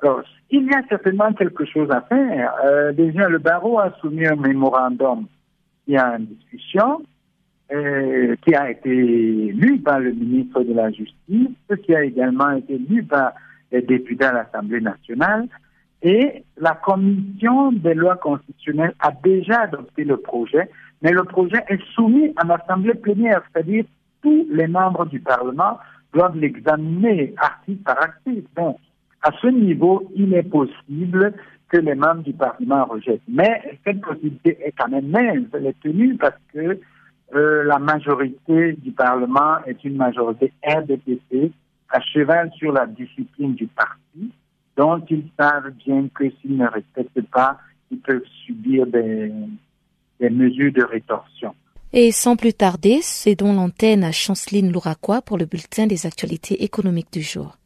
Alors, il y a certainement quelque chose à faire. Euh, déjà, le barreau a soumis un mémorandum. Y a une discussion. euh, qui a été lu par le ministre de la Justice, qui a également été lu par les députés à l'Assemblée nationale. Et la commission des lois constitutionnelles a déjà adopté le projet, mais le projet est soumis à l'Assemblée plénière, c'est-à-dire tous les membres du Parlement doivent l'examiner article par article. Donc, à ce niveau, il est possible que les membres du Parlement rejettent. Mais cette possibilité est quand même mince, elle est tenue parce que euh, la majorité du Parlement est une majorité RDPC à cheval sur la discipline du parti, dont ils savent bien que s'ils ne respectent pas, ils peuvent subir des, mesures de rétorsion. Et sans plus tarder, c'est donc l'antenne à Chanceline Louraquois pour le bulletin des actualités économiques du jour.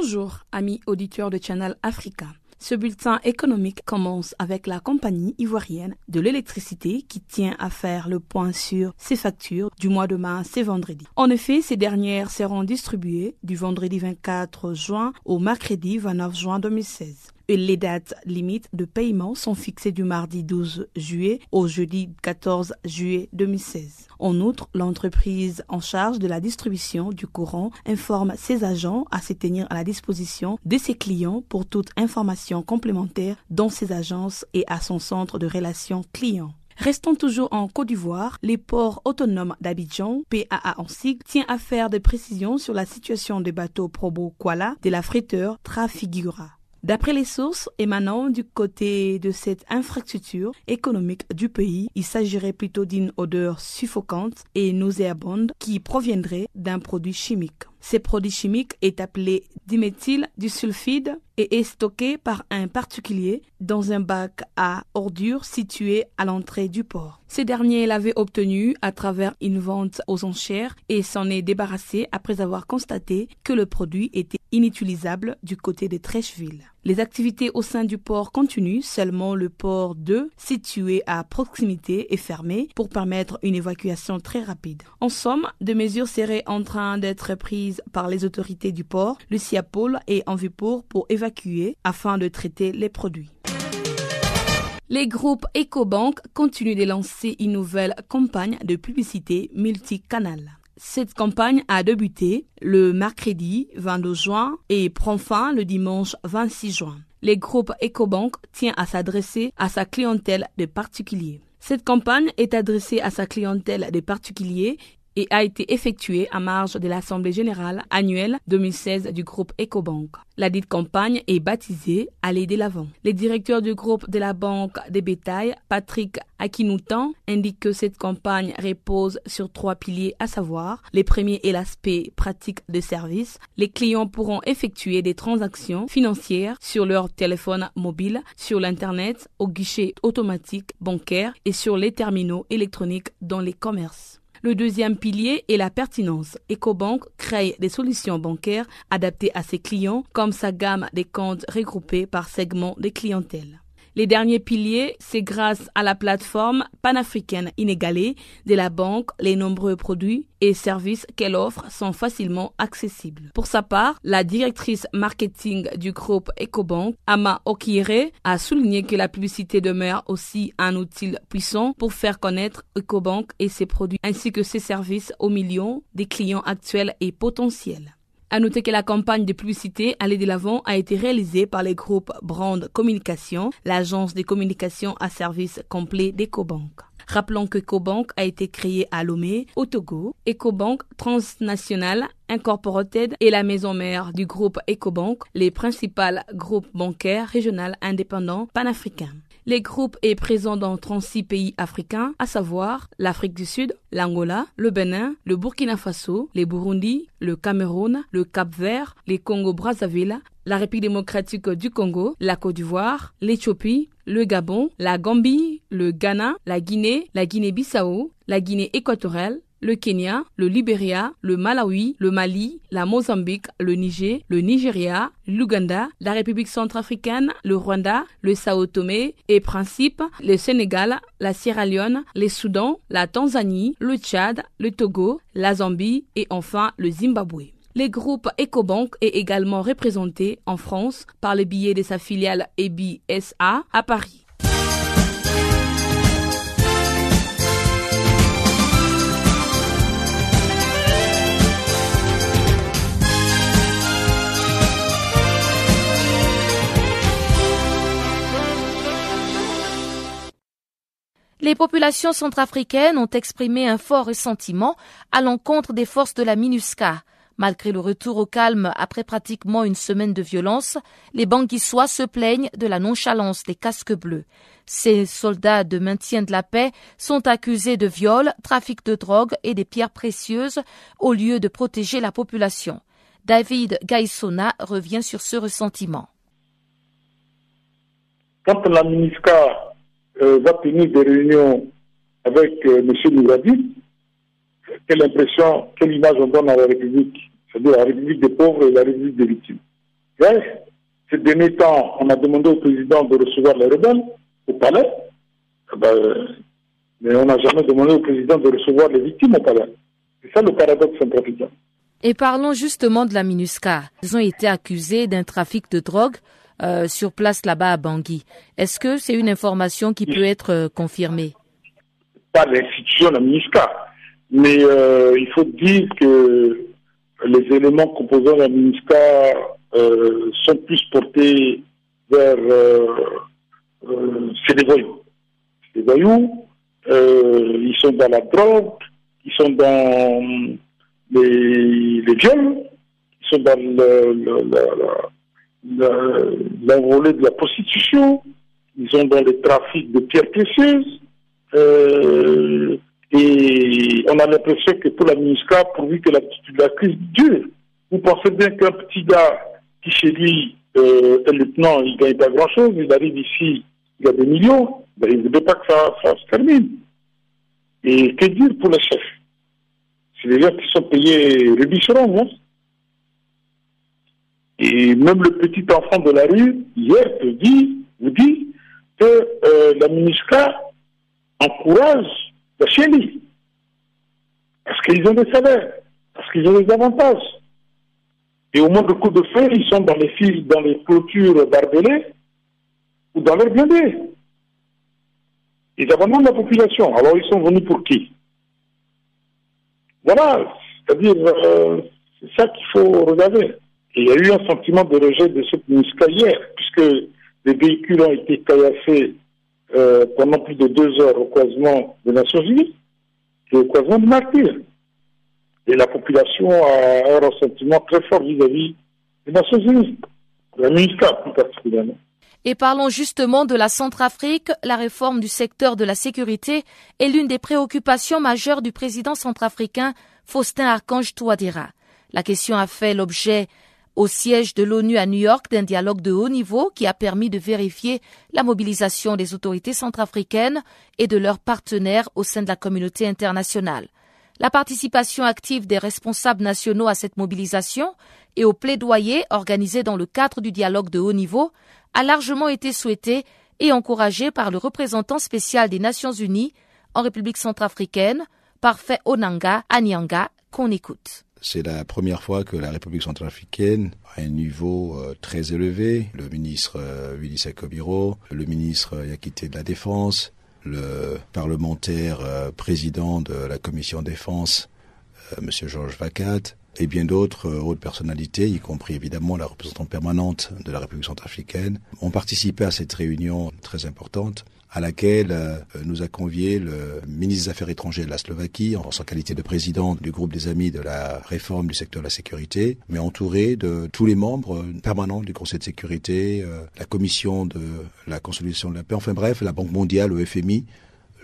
Bonjour, amis auditeurs de Channel Africa. Ce bulletin économique commence avec la compagnie ivoirienne de l'électricité qui tient à faire le point sur ses factures du mois de mars et vendredi. En effet, ces dernières seront distribuées du vendredi 24 juin au mercredi 29 juin 2016 les dates limites de paiement sont fixées du mardi 12 juillet au jeudi 14 juillet 2016. En outre, l'entreprise en charge de la distribution du courant informe ses agents à se tenir à la disposition de ses clients pour toute information complémentaire dans ses agences et à son centre de relations clients. Restons toujours en Côte d'Ivoire. Les ports autonomes d'Abidjan, PAA en sigle, tient à faire des précisions sur la situation des bateaux Probo Kuala de la freighter Trafigura. D'après les sources émanant du côté de cette infrastructure économique du pays, il s'agirait plutôt d'une odeur suffocante et nauséabonde qui proviendrait d'un produit chimique. Ce produit chimique est appelé diméthyl du sulfide et est stocké par un particulier dans un bac à ordures situé à l'entrée du port. Ce dernier l'avait obtenu à travers une vente aux enchères et s'en est débarrassé après avoir constaté que le produit était inutilisable du côté de Trècheville. Les activités au sein du port continuent, seulement le port 2, situé à proximité, est fermé pour permettre une évacuation très rapide. En somme, des mesures seraient en train d'être prises par les autorités du port. Le CIAPOL est en vue pour, évacuer afin de traiter les produits. Les groupes EcoBank continuent de lancer une nouvelle campagne de publicité multicanal. Cette campagne a débuté le mercredi 22 juin et prend fin le dimanche 26 juin. Les groupes EcoBank tient à s'adresser à sa clientèle de particuliers. Cette campagne est adressée à sa clientèle de particuliers et a été effectuée à marge de l'Assemblée générale annuelle 2016 du groupe EcoBank. La dite campagne est baptisée Aller de l'avant. Le directeur du groupe de la Banque des Bétails, Patrick Akinoutan, indique que cette campagne repose sur trois piliers, à savoir les premiers est l'aspect pratique de service. Les clients pourront effectuer des transactions financières sur leur téléphone mobile, sur l'Internet, au guichet automatique bancaire et sur les terminaux électroniques dans les commerces. Le deuxième pilier est la pertinence. EcoBank crée des solutions bancaires adaptées à ses clients comme sa gamme des comptes regroupés par segment de clientèle. Les derniers piliers, c'est grâce à la plateforme panafricaine inégalée de la banque, les nombreux produits et services qu'elle offre sont facilement accessibles. Pour sa part, la directrice marketing du groupe EcoBank, Ama Okire, a souligné que la publicité demeure aussi un outil puissant pour faire connaître EcoBank et ses produits ainsi que ses services aux millions des clients actuels et potentiels. À noter que la campagne de publicité Aller de l'avant a été réalisée par les groupes Brand Communication, l'agence de communication à service complet d'EcoBank. Rappelons que EcoBank a été créé à Lomé, au Togo. EcoBank Transnational Incorporated est la maison mère du groupe EcoBank, les principaux groupes bancaires régionaux indépendants panafricains. Les groupes est présent dans 36 pays africains, à savoir l'Afrique du Sud, l'Angola, le Bénin, le Burkina Faso, les Burundi, le Cameroun, le Cap-Vert, les Congo-Brazzaville, la République démocratique du Congo, la Côte d'Ivoire, l'Éthiopie, le Gabon, la Gambie, le Ghana, la Guinée, la Guinée-Bissau, la Guinée équatoriale, le Kenya, le Libéria, le Malawi, le Mali, la Mozambique, le Niger, le Nigeria, l'Ouganda, la République centrafricaine, le Rwanda, le Sao Tomé et Principe, le Sénégal, la Sierra Leone, les Soudans, la Tanzanie, le Tchad, le Togo, la Zambie et enfin le Zimbabwe. Le groupe EcoBank est également représenté en France par le billet de sa filiale EBI SA à Paris. Les populations centrafricaines ont exprimé un fort ressentiment à l'encontre des forces de la MINUSCA. Malgré le retour au calme après pratiquement une semaine de violence, les Banguissois se plaignent de la nonchalance des casques bleus. Ces soldats de maintien de la paix sont accusés de viol, trafic de drogue et des pierres précieuses au lieu de protéger la population. David Gaissona revient sur ce ressentiment. Quand la MINUSCA euh, va tenir des réunions avec euh, M. Nouradi, quelle impression, quelle image on donne à la République, c'est-à-dire la République des pauvres et la République des victimes. Ouais, ces derniers temps, on a demandé au président de recevoir les rebelles au palais, eh ben, mais on n'a jamais demandé au président de recevoir les victimes au palais. C'est ça le paradoxe centrafricain. Et parlons justement de la MINUSCA. Ils ont été accusés d'un trafic de drogue euh, sur place là-bas à Bangui. Est-ce que c'est une information qui peut être euh, confirmée? Pas l'institution la MINUSCA, mais euh, il faut dire que les éléments composant la MINUSCA sont plus portés vers c'est des voyous. des voyous, ils sont dans la drogue, ils sont dans les, les ils sont dans le, l'envolée de la prostitution, ils sont dans le trafic de pierres précieuses. Euh, et on a l'impression que pour la MINUSCA, pourvu que la, la crise dure, vous pensez bien qu'un petit gars qui chez lui euh, est lieutenant, il ne gagne pas grand-chose, il arrive ici, il a des millions, ben, il ne veut pas que ça, ça, se termine. Et que dire pour les chefs C'est des gens qui sont payés rébicheront, non et même le petit enfant de la rue, hier, te dit, vous dit que euh, la MINUSCA encourage la chérie. Parce qu'ils ont des salaires, parce qu'ils ont des avantages. Et au moindre coup de feu, ils sont dans les fils, dans les clôtures barbelées ou dans leurs blindés. Ils abandonnent la population. Alors ils sont venus pour qui? Voilà, c'est-à-dire, euh, c'est ça qu'il faut regarder il y a eu un sentiment de rejet de cette MINUSCA hier, puisque les véhicules ont été caillassés euh, pendant plus de deux heures au croisement des Nations Unies et au croisement de Martyrs. Et la population a un ressentiment très fort vis-à-vis des Nations Unies, la MINUSCA plus particulièrement. Et parlons justement de la Centrafrique. La réforme du secteur de la sécurité est l'une des préoccupations majeures du président centrafricain Faustin Archange Touadéra. La question a fait l'objet au siège de l'ONU à New York d'un dialogue de haut niveau qui a permis de vérifier la mobilisation des autorités centrafricaines et de leurs partenaires au sein de la communauté internationale. La participation active des responsables nationaux à cette mobilisation et au plaidoyer organisé dans le cadre du dialogue de haut niveau a largement été souhaitée et encouragée par le représentant spécial des Nations Unies en République centrafricaine, Parfait Onanga Anyanga, qu'on écoute. C'est la première fois que la République centrafricaine, à un niveau euh, très élevé, le ministre euh, Willy Sakobiro, le ministre Yakité de la Défense, le parlementaire euh, président de la commission défense, M. Georges Vacat, et bien d'autres hautes personnalités, y compris évidemment la représentante permanente de la République centrafricaine, ont participé à cette réunion très importante à laquelle euh, nous a convié le ministre des Affaires étrangères de la Slovaquie, en sa qualité de président du groupe des amis de la réforme du secteur de la sécurité, mais entouré de tous les membres permanents du Conseil de sécurité, euh, la Commission de la consolidation de la paix, enfin bref, la Banque mondiale, le FMI,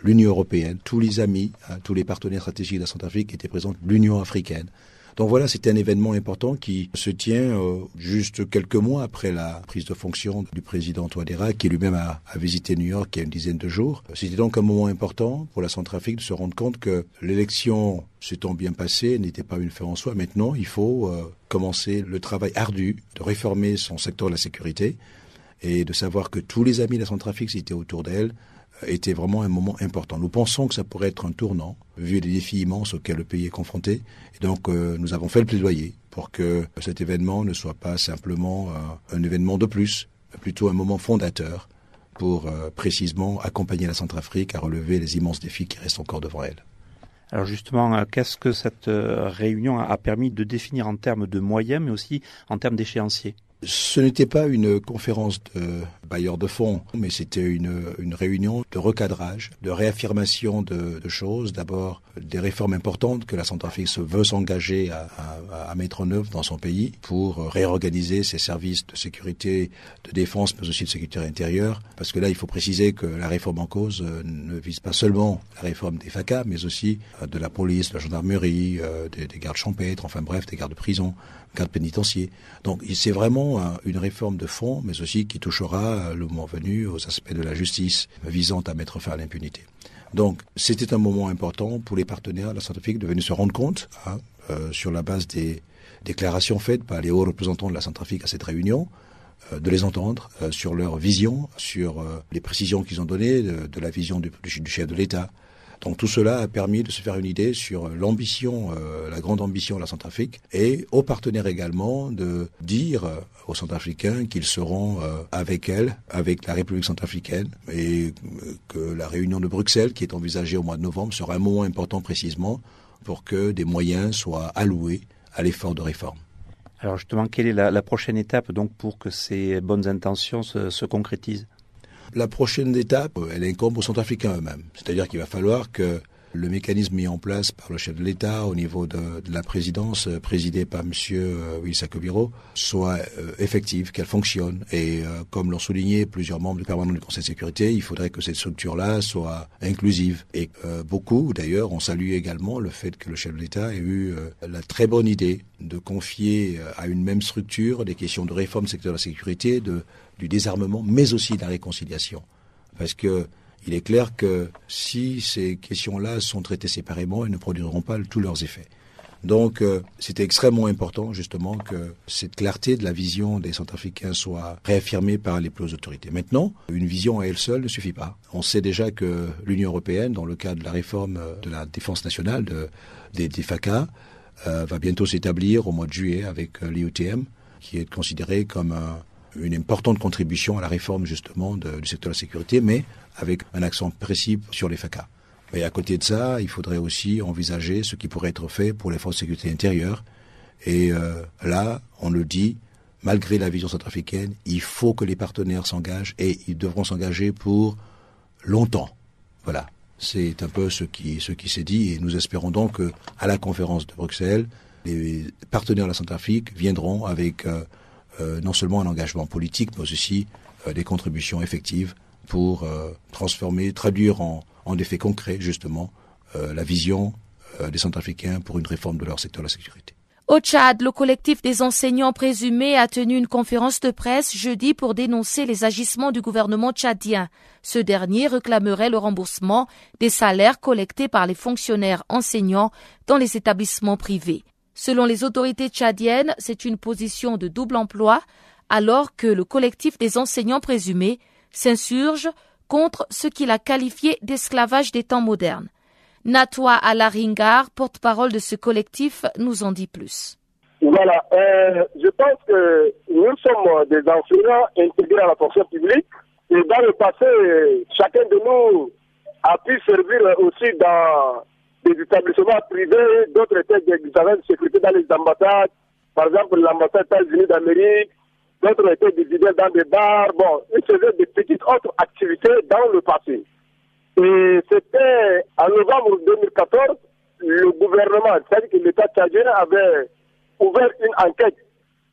l'Union européenne, tous les amis, hein, tous les partenaires stratégiques de la Centrafrique étaient présents, l'Union africaine. Donc voilà, c'était un événement important qui se tient euh, juste quelques mois après la prise de fonction du président Touadéra, qui lui-même a, visité New York il y a une dizaine de jours. C'était donc un moment important pour la Centrafrique de se rendre compte que l'élection s'étant bien passée n'était pas une fin en soi. Maintenant, il faut euh, commencer le travail ardu de réformer son secteur de la sécurité et de savoir que tous les amis de la Centrafrique étaient autour d'elle était vraiment un moment important. Nous pensons que ça pourrait être un tournant, vu les défis immenses auxquels le pays est confronté. Et donc, euh, nous avons fait le plaidoyer pour que cet événement ne soit pas simplement euh, un événement de plus, mais plutôt un moment fondateur pour euh, précisément accompagner la Centrafrique à relever les immenses défis qui restent encore devant elle. Alors justement, qu'est-ce que cette réunion a permis de définir en termes de moyens, mais aussi en termes d'échéanciers? Ce n'était pas une conférence de bailleurs de fonds, mais c'était une, réunion de recadrage, de réaffirmation de, choses. D'abord, des réformes importantes que la Centrafrique veut s'engager à, mettre en œuvre dans son pays pour réorganiser ses services de sécurité, de défense, mais aussi de sécurité intérieure. Parce que là, il faut préciser que la réforme en cause euh, ne vise pas seulement la réforme des FACA, mais aussi euh, de la police, de la gendarmerie, euh, des, des gardes champêtres, enfin bref, des gardes de prison, gardes pénitentiaires. Donc, c'est vraiment une réforme de fond, mais aussi qui touchera le moment venu aux aspects de la justice visant à mettre fin à l'impunité. Donc, c'était un moment important pour les partenaires de la Centrafrique de venir se rendre compte, hein, euh, sur la base des déclarations faites par les hauts représentants de la Centrafrique à cette réunion, euh, de les entendre euh, sur leur vision, sur les précisions qu'ils ont données de, la vision du chef de l'État, donc tout cela a permis de se faire une idée sur l'ambition, euh, la grande ambition de la Centrafrique, et aux partenaires également de dire euh, aux Centrafricains qu'ils seront euh, avec elle, avec la République centrafricaine, et que la réunion de Bruxelles, qui est envisagée au mois de novembre, sera un moment important précisément pour que des moyens soient alloués à l'effort de réforme. Alors justement, quelle est la, prochaine étape donc pour que ces bonnes intentions se concrétisent? La prochaine étape, elle incombe aux Centrafricains eux-mêmes. C'est-à-dire qu'il va falloir que le mécanisme mis en place par le chef de l'État au niveau de, la présidence, euh, présidée par M. Euh, soit euh, effective, qu'elle fonctionne. Et euh, comme l'ont souligné plusieurs membres du permanent du Conseil de sécurité, il faudrait que cette structure-là soit inclusive. Et euh, beaucoup, d'ailleurs, ont salué également le fait que le chef de l'État ait eu la très bonne idée de confier à une même structure des questions de réforme du secteur de la sécurité, du désarmement, mais aussi de la réconciliation. Parce que il est clair que si ces questions-là sont traitées séparément, elles ne produiront pas tous leurs effets. Donc, euh, c'était extrêmement important, justement, que cette clarté de la vision des Centrafricains soit réaffirmée par les plus hautes autorités. Maintenant, une vision à elle seule ne suffit pas. On sait déjà que l'Union européenne, dans le cadre de la réforme de la défense nationale de, des, des FACA, euh, va bientôt s'établir au mois de juillet avec euh, l'IOTM, qui est considéré comme un une importante contribution à la réforme justement du secteur de la sécurité, mais avec un accent précis sur les FACA. Mais à côté de ça, il faudrait aussi envisager ce qui pourrait être fait pour les forces de sécurité intérieure. Et euh, là, on le dit, malgré la vision centrafricaine, il faut que les partenaires s'engagent et ils devront s'engager pour longtemps. Voilà. C'est un peu ce qui, ce qui s'est dit et nous espérons donc qu'à la conférence de Bruxelles, les partenaires de la Centrafrique viendront avec euh, non seulement un engagement politique, mais aussi euh, des contributions effectives pour euh, transformer, traduire en, en, des faits concrets, justement, la vision des Centrafricains pour une réforme de leur secteur de la sécurité. Au Tchad, le collectif des enseignants présumés a tenu une conférence de presse jeudi pour dénoncer les agissements du gouvernement tchadien. Ce dernier réclamerait le remboursement des salaires collectés par les fonctionnaires enseignants dans les établissements privés. Selon les autorités tchadiennes, c'est une position de double emploi, alors que le collectif des enseignants présumés s'insurge contre ce qu'il a qualifié d'esclavage des temps modernes. Natwa Alaringar, porte-parole de ce collectif, nous en dit plus. Voilà, euh, je pense que nous sommes des enseignants intégrés à la fonction publique et dans le passé, chacun de nous a pu servir aussi dans des établissements privés, d'autres étaient des agents de sécurité dans les ambassades, par exemple l'ambassade des États-Unis d'Amérique, d'autres étaient leaders dans des bars, bon, ils faisaient des petites autres activités dans le passé. Et c'était en novembre 2014, le gouvernement, c'est-à-dire que l'État tchadien avait ouvert une enquête.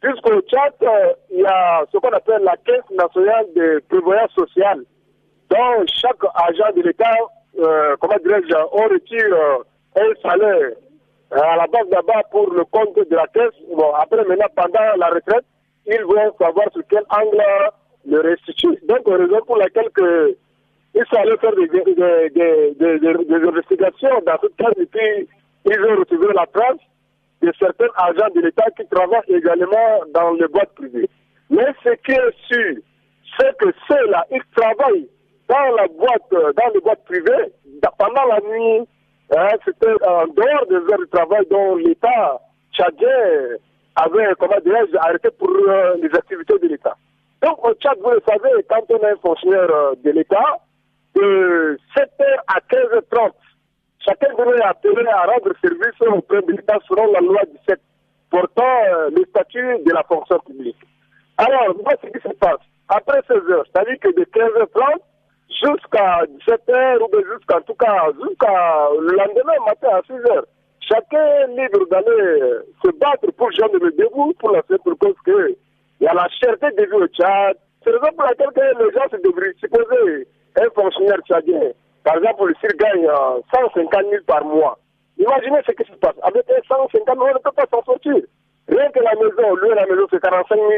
Jusqu'au Tchad, il y a ce qu'on appelle la Caisse nationale de prévoyance sociale, dont chaque agent de l'État euh, comment dirais-je, on retire euh, un salaire à la base là-bas pour le compte de la caisse. Bon, après, maintenant, pendant la retraite, ils vont savoir sur quel angle le restituer. Donc, raison pour laquelle que, il fallait faire des, des, des, des, investigations dans ce cas, et puis ils ont retrouvé la trace de certains agents de l'État qui travaillent également dans les boîtes privées. Mais ce qui est sûr, c'est que ceux-là, ils travaillent dans la boîte, dans les boîtes privées, pendant la nuit, hein, c'était en dehors des heures de travail dont l'État tchadien avait, comment dirais-je, arrêté pour euh, les activités de l'État. Donc au Tchad, vous le savez, quand on est un fonctionnaire euh, de l'État, de 7h à 15h30, chacun devrait appeler à rendre service auprès de l'État selon la loi 17 portant euh, le statut de la fonction publique. Alors, moi, ce qui se passe, après 16 h c'est-à-dire que de 15h30 jusqu'à 17h, ou jusqu'à, tout cas, jusqu'à le lendemain matin à 6 h chacun est libre d'aller se battre pour joindre le debout pour la simple cause qu'il y a la cherté de vie au Tchad. C'est la raison pour laquelle les gens se devraient supposer un fonctionnaire tchadien, par exemple, s'il gagne 150 euh, 000 par mois, imaginez ce qui se passe. Avec 150 000, on ne peut pas s'en sortir. Rien que la maison, lui, la maison, c'est 45 000.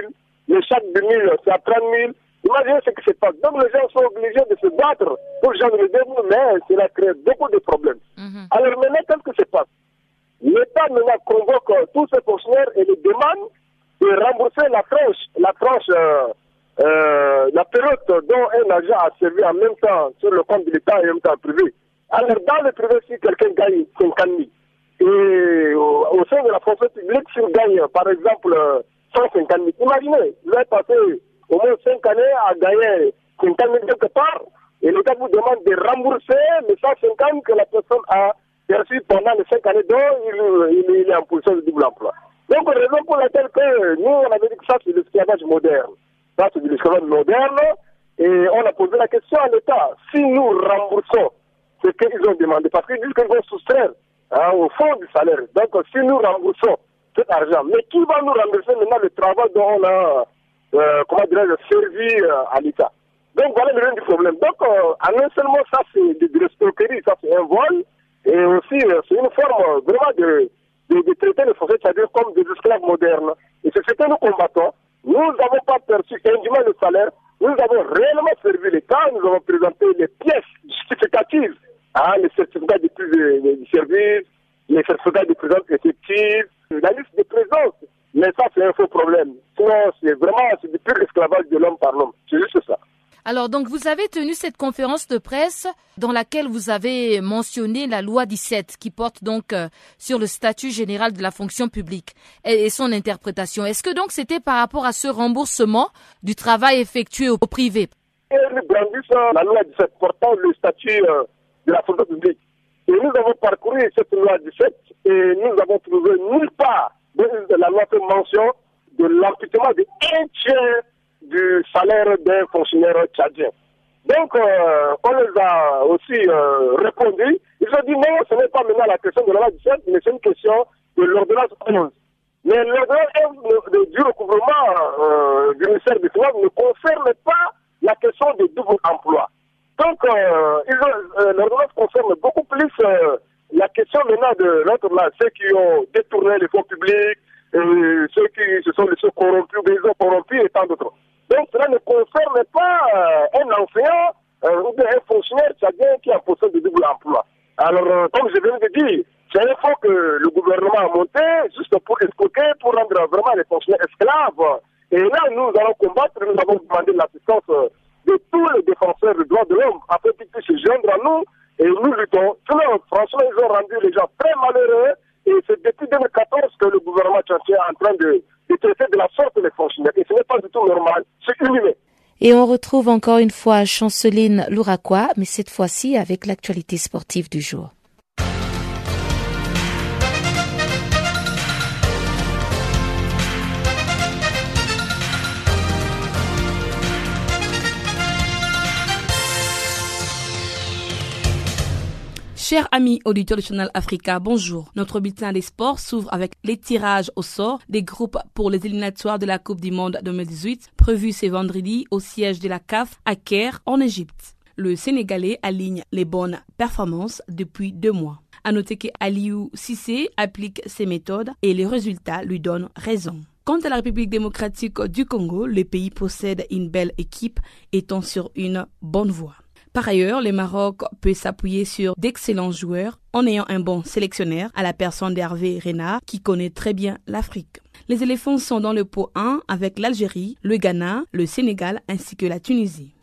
Le chaque de 1000, c'est à 30 000. Imaginez ce qui se passe. Donc, les gens sont obligés de se battre pour genre le début, mais cela crée beaucoup de problèmes. Mhm. Alors, maintenant, qu'est-ce qui se passe? L'État maintenant convoque tous ces fonctionnaires et les demande de rembourser la tranche, la tranche euh, euh, la période dont un agent a servi en même temps sur le compte de l'État et en même temps privé. Alors, dans le privé, si quelqu'un gagne 50 000, et au, sein de la fonction publique, s'il gagne, par exemple, 150 000, imaginez, vous avez passé au moins 5 années à gagner 50 000 quelque part, et l'État vous demande de rembourser les 150 que la personne a perçu pendant les 5 années dont il, est en position de double emploi. Donc, raison pour laquelle que nous, on avait dit que ça, c'est l'esclavage moderne. Ça, c'est l'esclavage moderne. Et on a posé la question à l'État. Si nous remboursons ce qu'ils ont demandé, parce qu'ils disent qu'ils vont soustraire hein, au fond du salaire. Donc, si nous remboursons cet argent, mais qui va nous rembourser maintenant le travail dont on a, euh, comment dirais-je, servi euh, à l'État Donc, voilà le du problème. Donc, euh, en un seul mot, ça, c'est de, de ça, c'est un vol. Et aussi, euh, c'est une forme vraiment de, de, de traiter les Français, c'est-à-dire comme des esclaves modernes. Et c'est ce que nous combattons. Nous n'avons pas perçu indûment le salaire. Nous avons réellement servi l'État. Nous avons présenté les pièces justificatives, hein, les certificats de, de, service, les certificats de présence effective, la liste de présence. Mais ça, c'est un faux problème. Sinon, c'est vraiment c'est du pur esclavage de l'homme par l'homme. C'est juste ça. Alors donc vous avez tenu cette conférence de presse dans laquelle vous avez mentionné la loi 17 qui porte donc euh, sur le statut général de la fonction publique et, son interprétation. Est-ce que donc c'était par rapport à ce remboursement du travail effectué au, privé? La loi 17 portant le statut euh, de la fonction publique. Et nous avons parcouru cette loi 17 et nous avons trouvé nulle part de la loi fait mention de l'amputement de un tiers du salaire d'un fonctionnaire tchadien. Donc, euh, on les a aussi euh, répondu. Ils ont dit non, ce n'est pas maintenant la question de la loi 17, mais c'est une question de l'ordonnance 11. Mais l'ordonnance du recouvrement euh, du ministère des Finances ne concerne pas la question du double emploi. Donc, l'ordonnance concerne beaucoup plus la question maintenant de l'autre ceux qui ont détourné les fonds publics, ceux qui se sont laissés corrompus, des corrompus et tant d'autres. Donc cela ne concerne pas euh, un enseignant euh, ou un fonctionnaire tchadien qui a possède de double emploi. Alors, euh, comme je viens de dire, c'est un fonds que le gouvernement a monté juste pour escroquer, pour rendre vraiment les fonctionnaires esclaves. Et là, nous allons combattre, nous avons demandé l'assistance de tous les défenseurs des droits de l'homme afin qu'ils puissent se joindre à nous et nous luttons. Franchement, ils ont rendu les gens très malheureux et c'est depuis 2014 que le gouvernement tchadien est en train de de la sorte les fonctionnaires. Et ce n'est pas du tout normal, c'est inhumain. Et on retrouve encore une fois Chanceline Louraquois, mais cette fois-ci avec l'actualité sportive du jour. Chers amis auditeurs du Channel Africa, bonjour. Notre bulletin des sports s'ouvre avec les tirages au sort des groupes pour les éliminatoires de la Coupe du Monde 2018, prévus ce vendredi au siège de la CAF à Caire, en Égypte. Le Sénégalais aligne les bonnes performances depuis deux mois. À noter que Aliou Sissé applique ces méthodes et les résultats lui donnent raison. Quant à la République démocratique du Congo, le pays possède une belle équipe étant sur une bonne voie. Par ailleurs, le Maroc peut s'appuyer sur d'excellents joueurs en ayant un bon sélectionneur à la personne d'Hervé Renard qui connaît très bien l'Afrique. Les éléphants sont dans le pot 1 avec l'Algérie, le Ghana, le Sénégal ainsi que la Tunisie.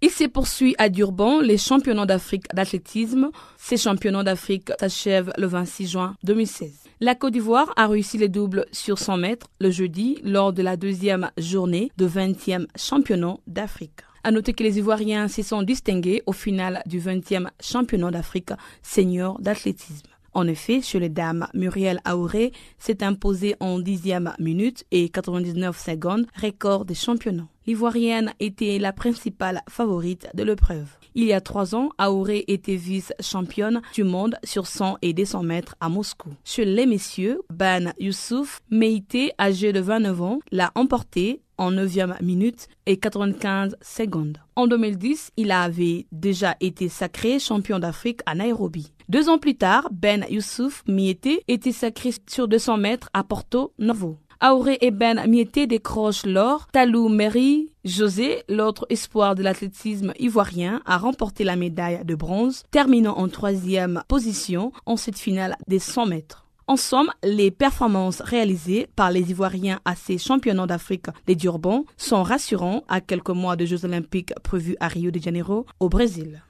Il se poursuit à Durban les championnats d'Afrique d'athlétisme. Ces championnats d'Afrique s'achèvent le 26 juin 2016. La Côte d'Ivoire a réussi les doubles sur 100 mètres le jeudi lors de la deuxième journée de 20e championnat d'Afrique. À noter que les Ivoiriens se sont distingués au final du 20e championnat d'Afrique senior d'athlétisme. En effet, chez les dames, Muriel Aouré s'est imposée en dixième minute et 99 secondes, record des championnats. L'Ivoirienne était la principale favorite de l'épreuve. Il y a trois ans, Aouré était vice-championne du monde sur 100 et 200 mètres à Moscou. Chez les messieurs, Ban Youssouf, Meïté, âgé de 29 ans, l'a emporté en 9e minute et 95 secondes. En 2010, il avait déjà été sacré champion d'Afrique à Nairobi. Deux ans plus tard, Ben Youssouf Miete était sacré sur 200 mètres à Porto Novo. Auré et Ben Miete décrochent l'or. Talou Meri José, l'autre espoir de l'athlétisme ivoirien, a remporté la médaille de bronze, terminant en troisième position en cette finale des 100 mètres. En somme, les performances réalisées par les Ivoiriens à ces championnats d'Afrique des Durban sont rassurantes à quelques mois de Jeux olympiques prévus à Rio de Janeiro, au Brésil.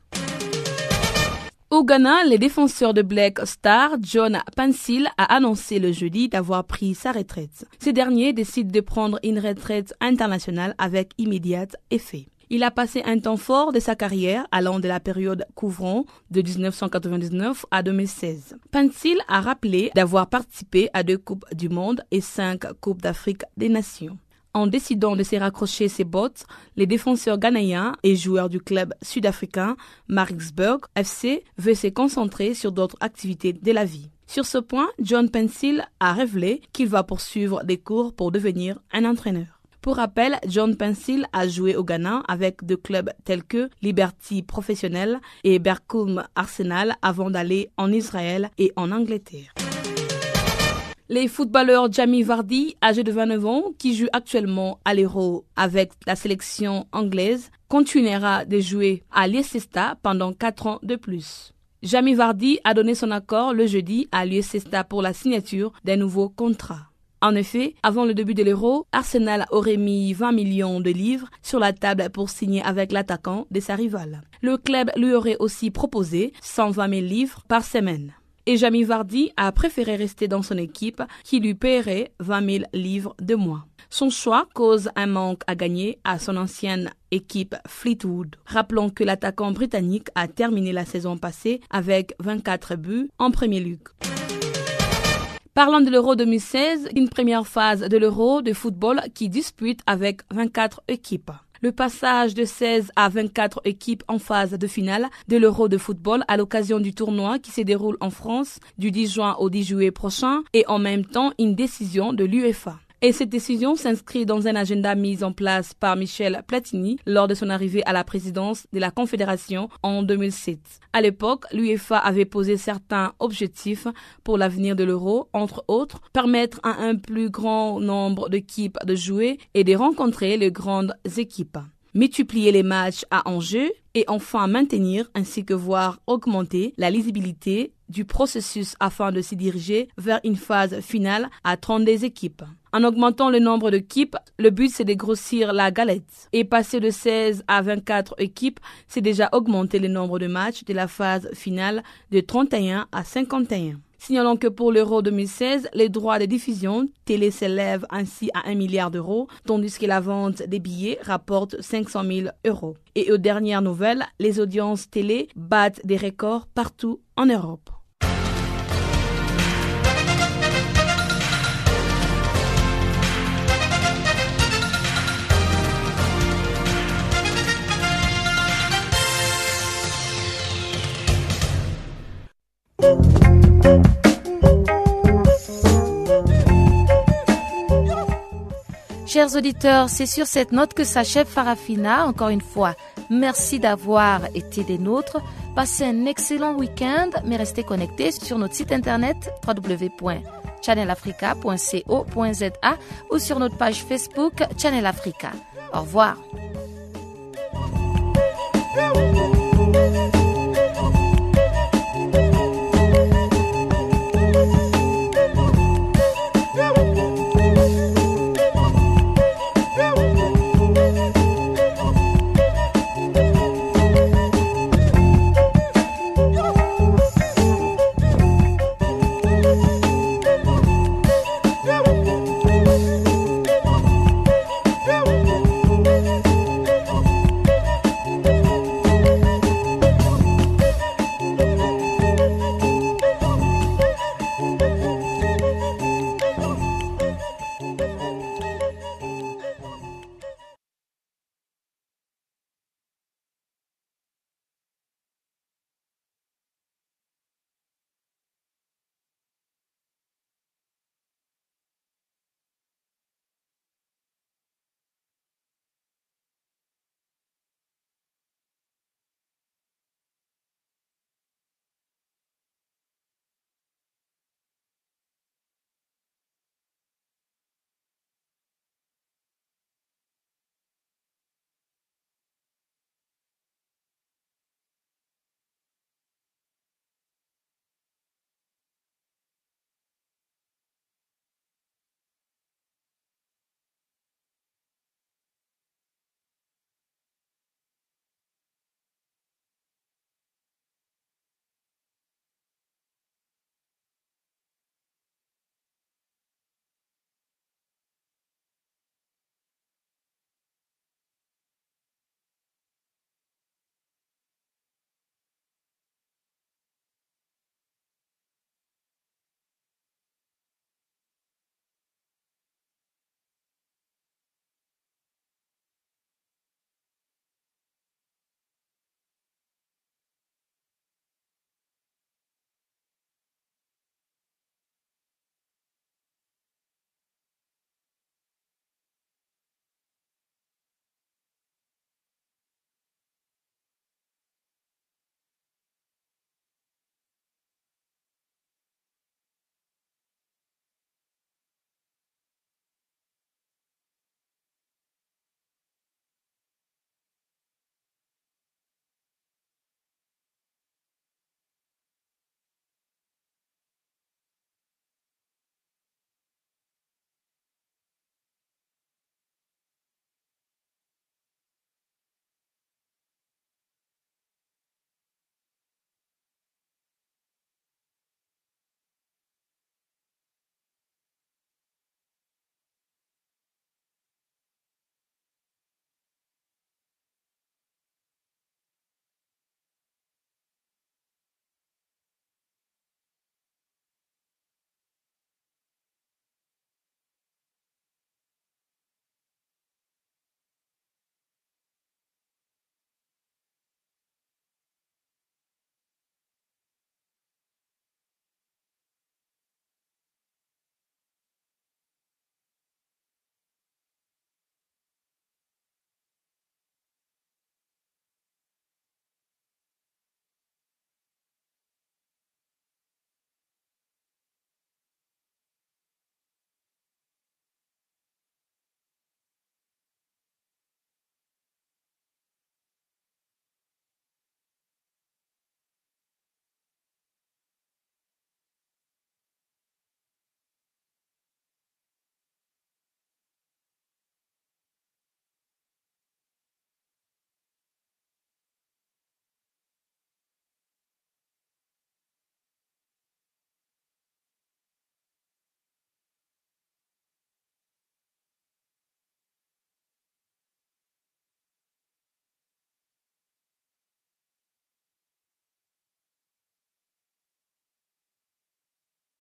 Au Ghana, le défenseur de Black Star, John Pansil, a annoncé le jeudi d'avoir pris sa retraite. Ce dernier décide de prendre une retraite internationale avec immédiate effet. Il a passé un temps fort de sa carrière allant de la période couvrant de 1999 à 2016. Pansil a rappelé d'avoir participé à deux Coupes du Monde et cinq Coupes d'Afrique des Nations. En décidant de se raccrocher ses bottes, les défenseurs ghanéens et joueurs du club sud-africain Maritzburg FC veulent se concentrer sur d'autres activités de la vie. Sur ce point, John Pencil a révélé qu'il va poursuivre des cours pour devenir un entraîneur. Pour rappel, John Pencil a joué au Ghana avec des clubs tels que Liberty Professionnel et Berkum Arsenal avant d'aller en Israël et en Angleterre. Les footballeurs Jamie Vardy, âgé de 29 ans, qui joue actuellement à l'Euro avec la sélection anglaise, continuera de jouer à Leicester pendant 4 ans de plus. Jamie Vardy a donné son accord le jeudi à Leicester pour la signature d'un nouveau contrat. En effet, avant le début de l'Euro, Arsenal aurait mis 20 millions de livres sur la table pour signer avec l'attaquant de sa rivale. Le club lui aurait aussi proposé 120 000 livres par semaine et Jamie Vardy a préféré rester dans son équipe qui lui paierait 20 000 livres de mois. Son choix cause un manque à gagner à son ancienne équipe Fleetwood. Rappelons que l'attaquant britannique a terminé la saison passée avec 24 buts en Premier League. Parlons de l'Euro 2016, une première phase de l'Euro de football qui dispute avec 24 équipes. Le passage de 16 à 24 équipes en phase de finale de l'Euro de football à l'occasion du tournoi qui se déroule en France du 10 juin au 10 juillet prochain et en même temps une décision de l'UEFA. Et cette décision s'inscrit dans un agenda mis en place par Michel Platini lors de son arrivée à la présidence de la Confédération en 2007. À l'époque, l'UEFA avait posé certains objectifs pour l'avenir de l'euro, entre autres, permettre à un plus grand nombre d'équipes de jouer et de rencontrer les grandes équipes multiplier les matchs à enjeu et enfin maintenir ainsi que voir augmenter la lisibilité du processus afin de s'y diriger vers une phase finale à 32 équipes. En augmentant le nombre d'équipes, le but c'est de grossir la galette. Et passer de 16 à 24 équipes, c'est déjà augmenter le nombre de matchs de la phase finale de 31 à 51. Signalons que pour l'Euro 2016, les droits de diffusion télé s'élèvent ainsi à 1 milliard d'euros, tandis que la vente des billets rapporte 500 000 euros. Et aux dernières nouvelles, les audiences télé battent des records partout en Europe. Chers auditeurs, c'est sur cette note que s'achève Farafina. Encore une fois, Merci d'avoir été des nôtres. Passez un excellent week-end, mais restez connectés sur notre site internet www.channelafrica.co.za ou sur notre page Facebook Channel Africa. Au revoir.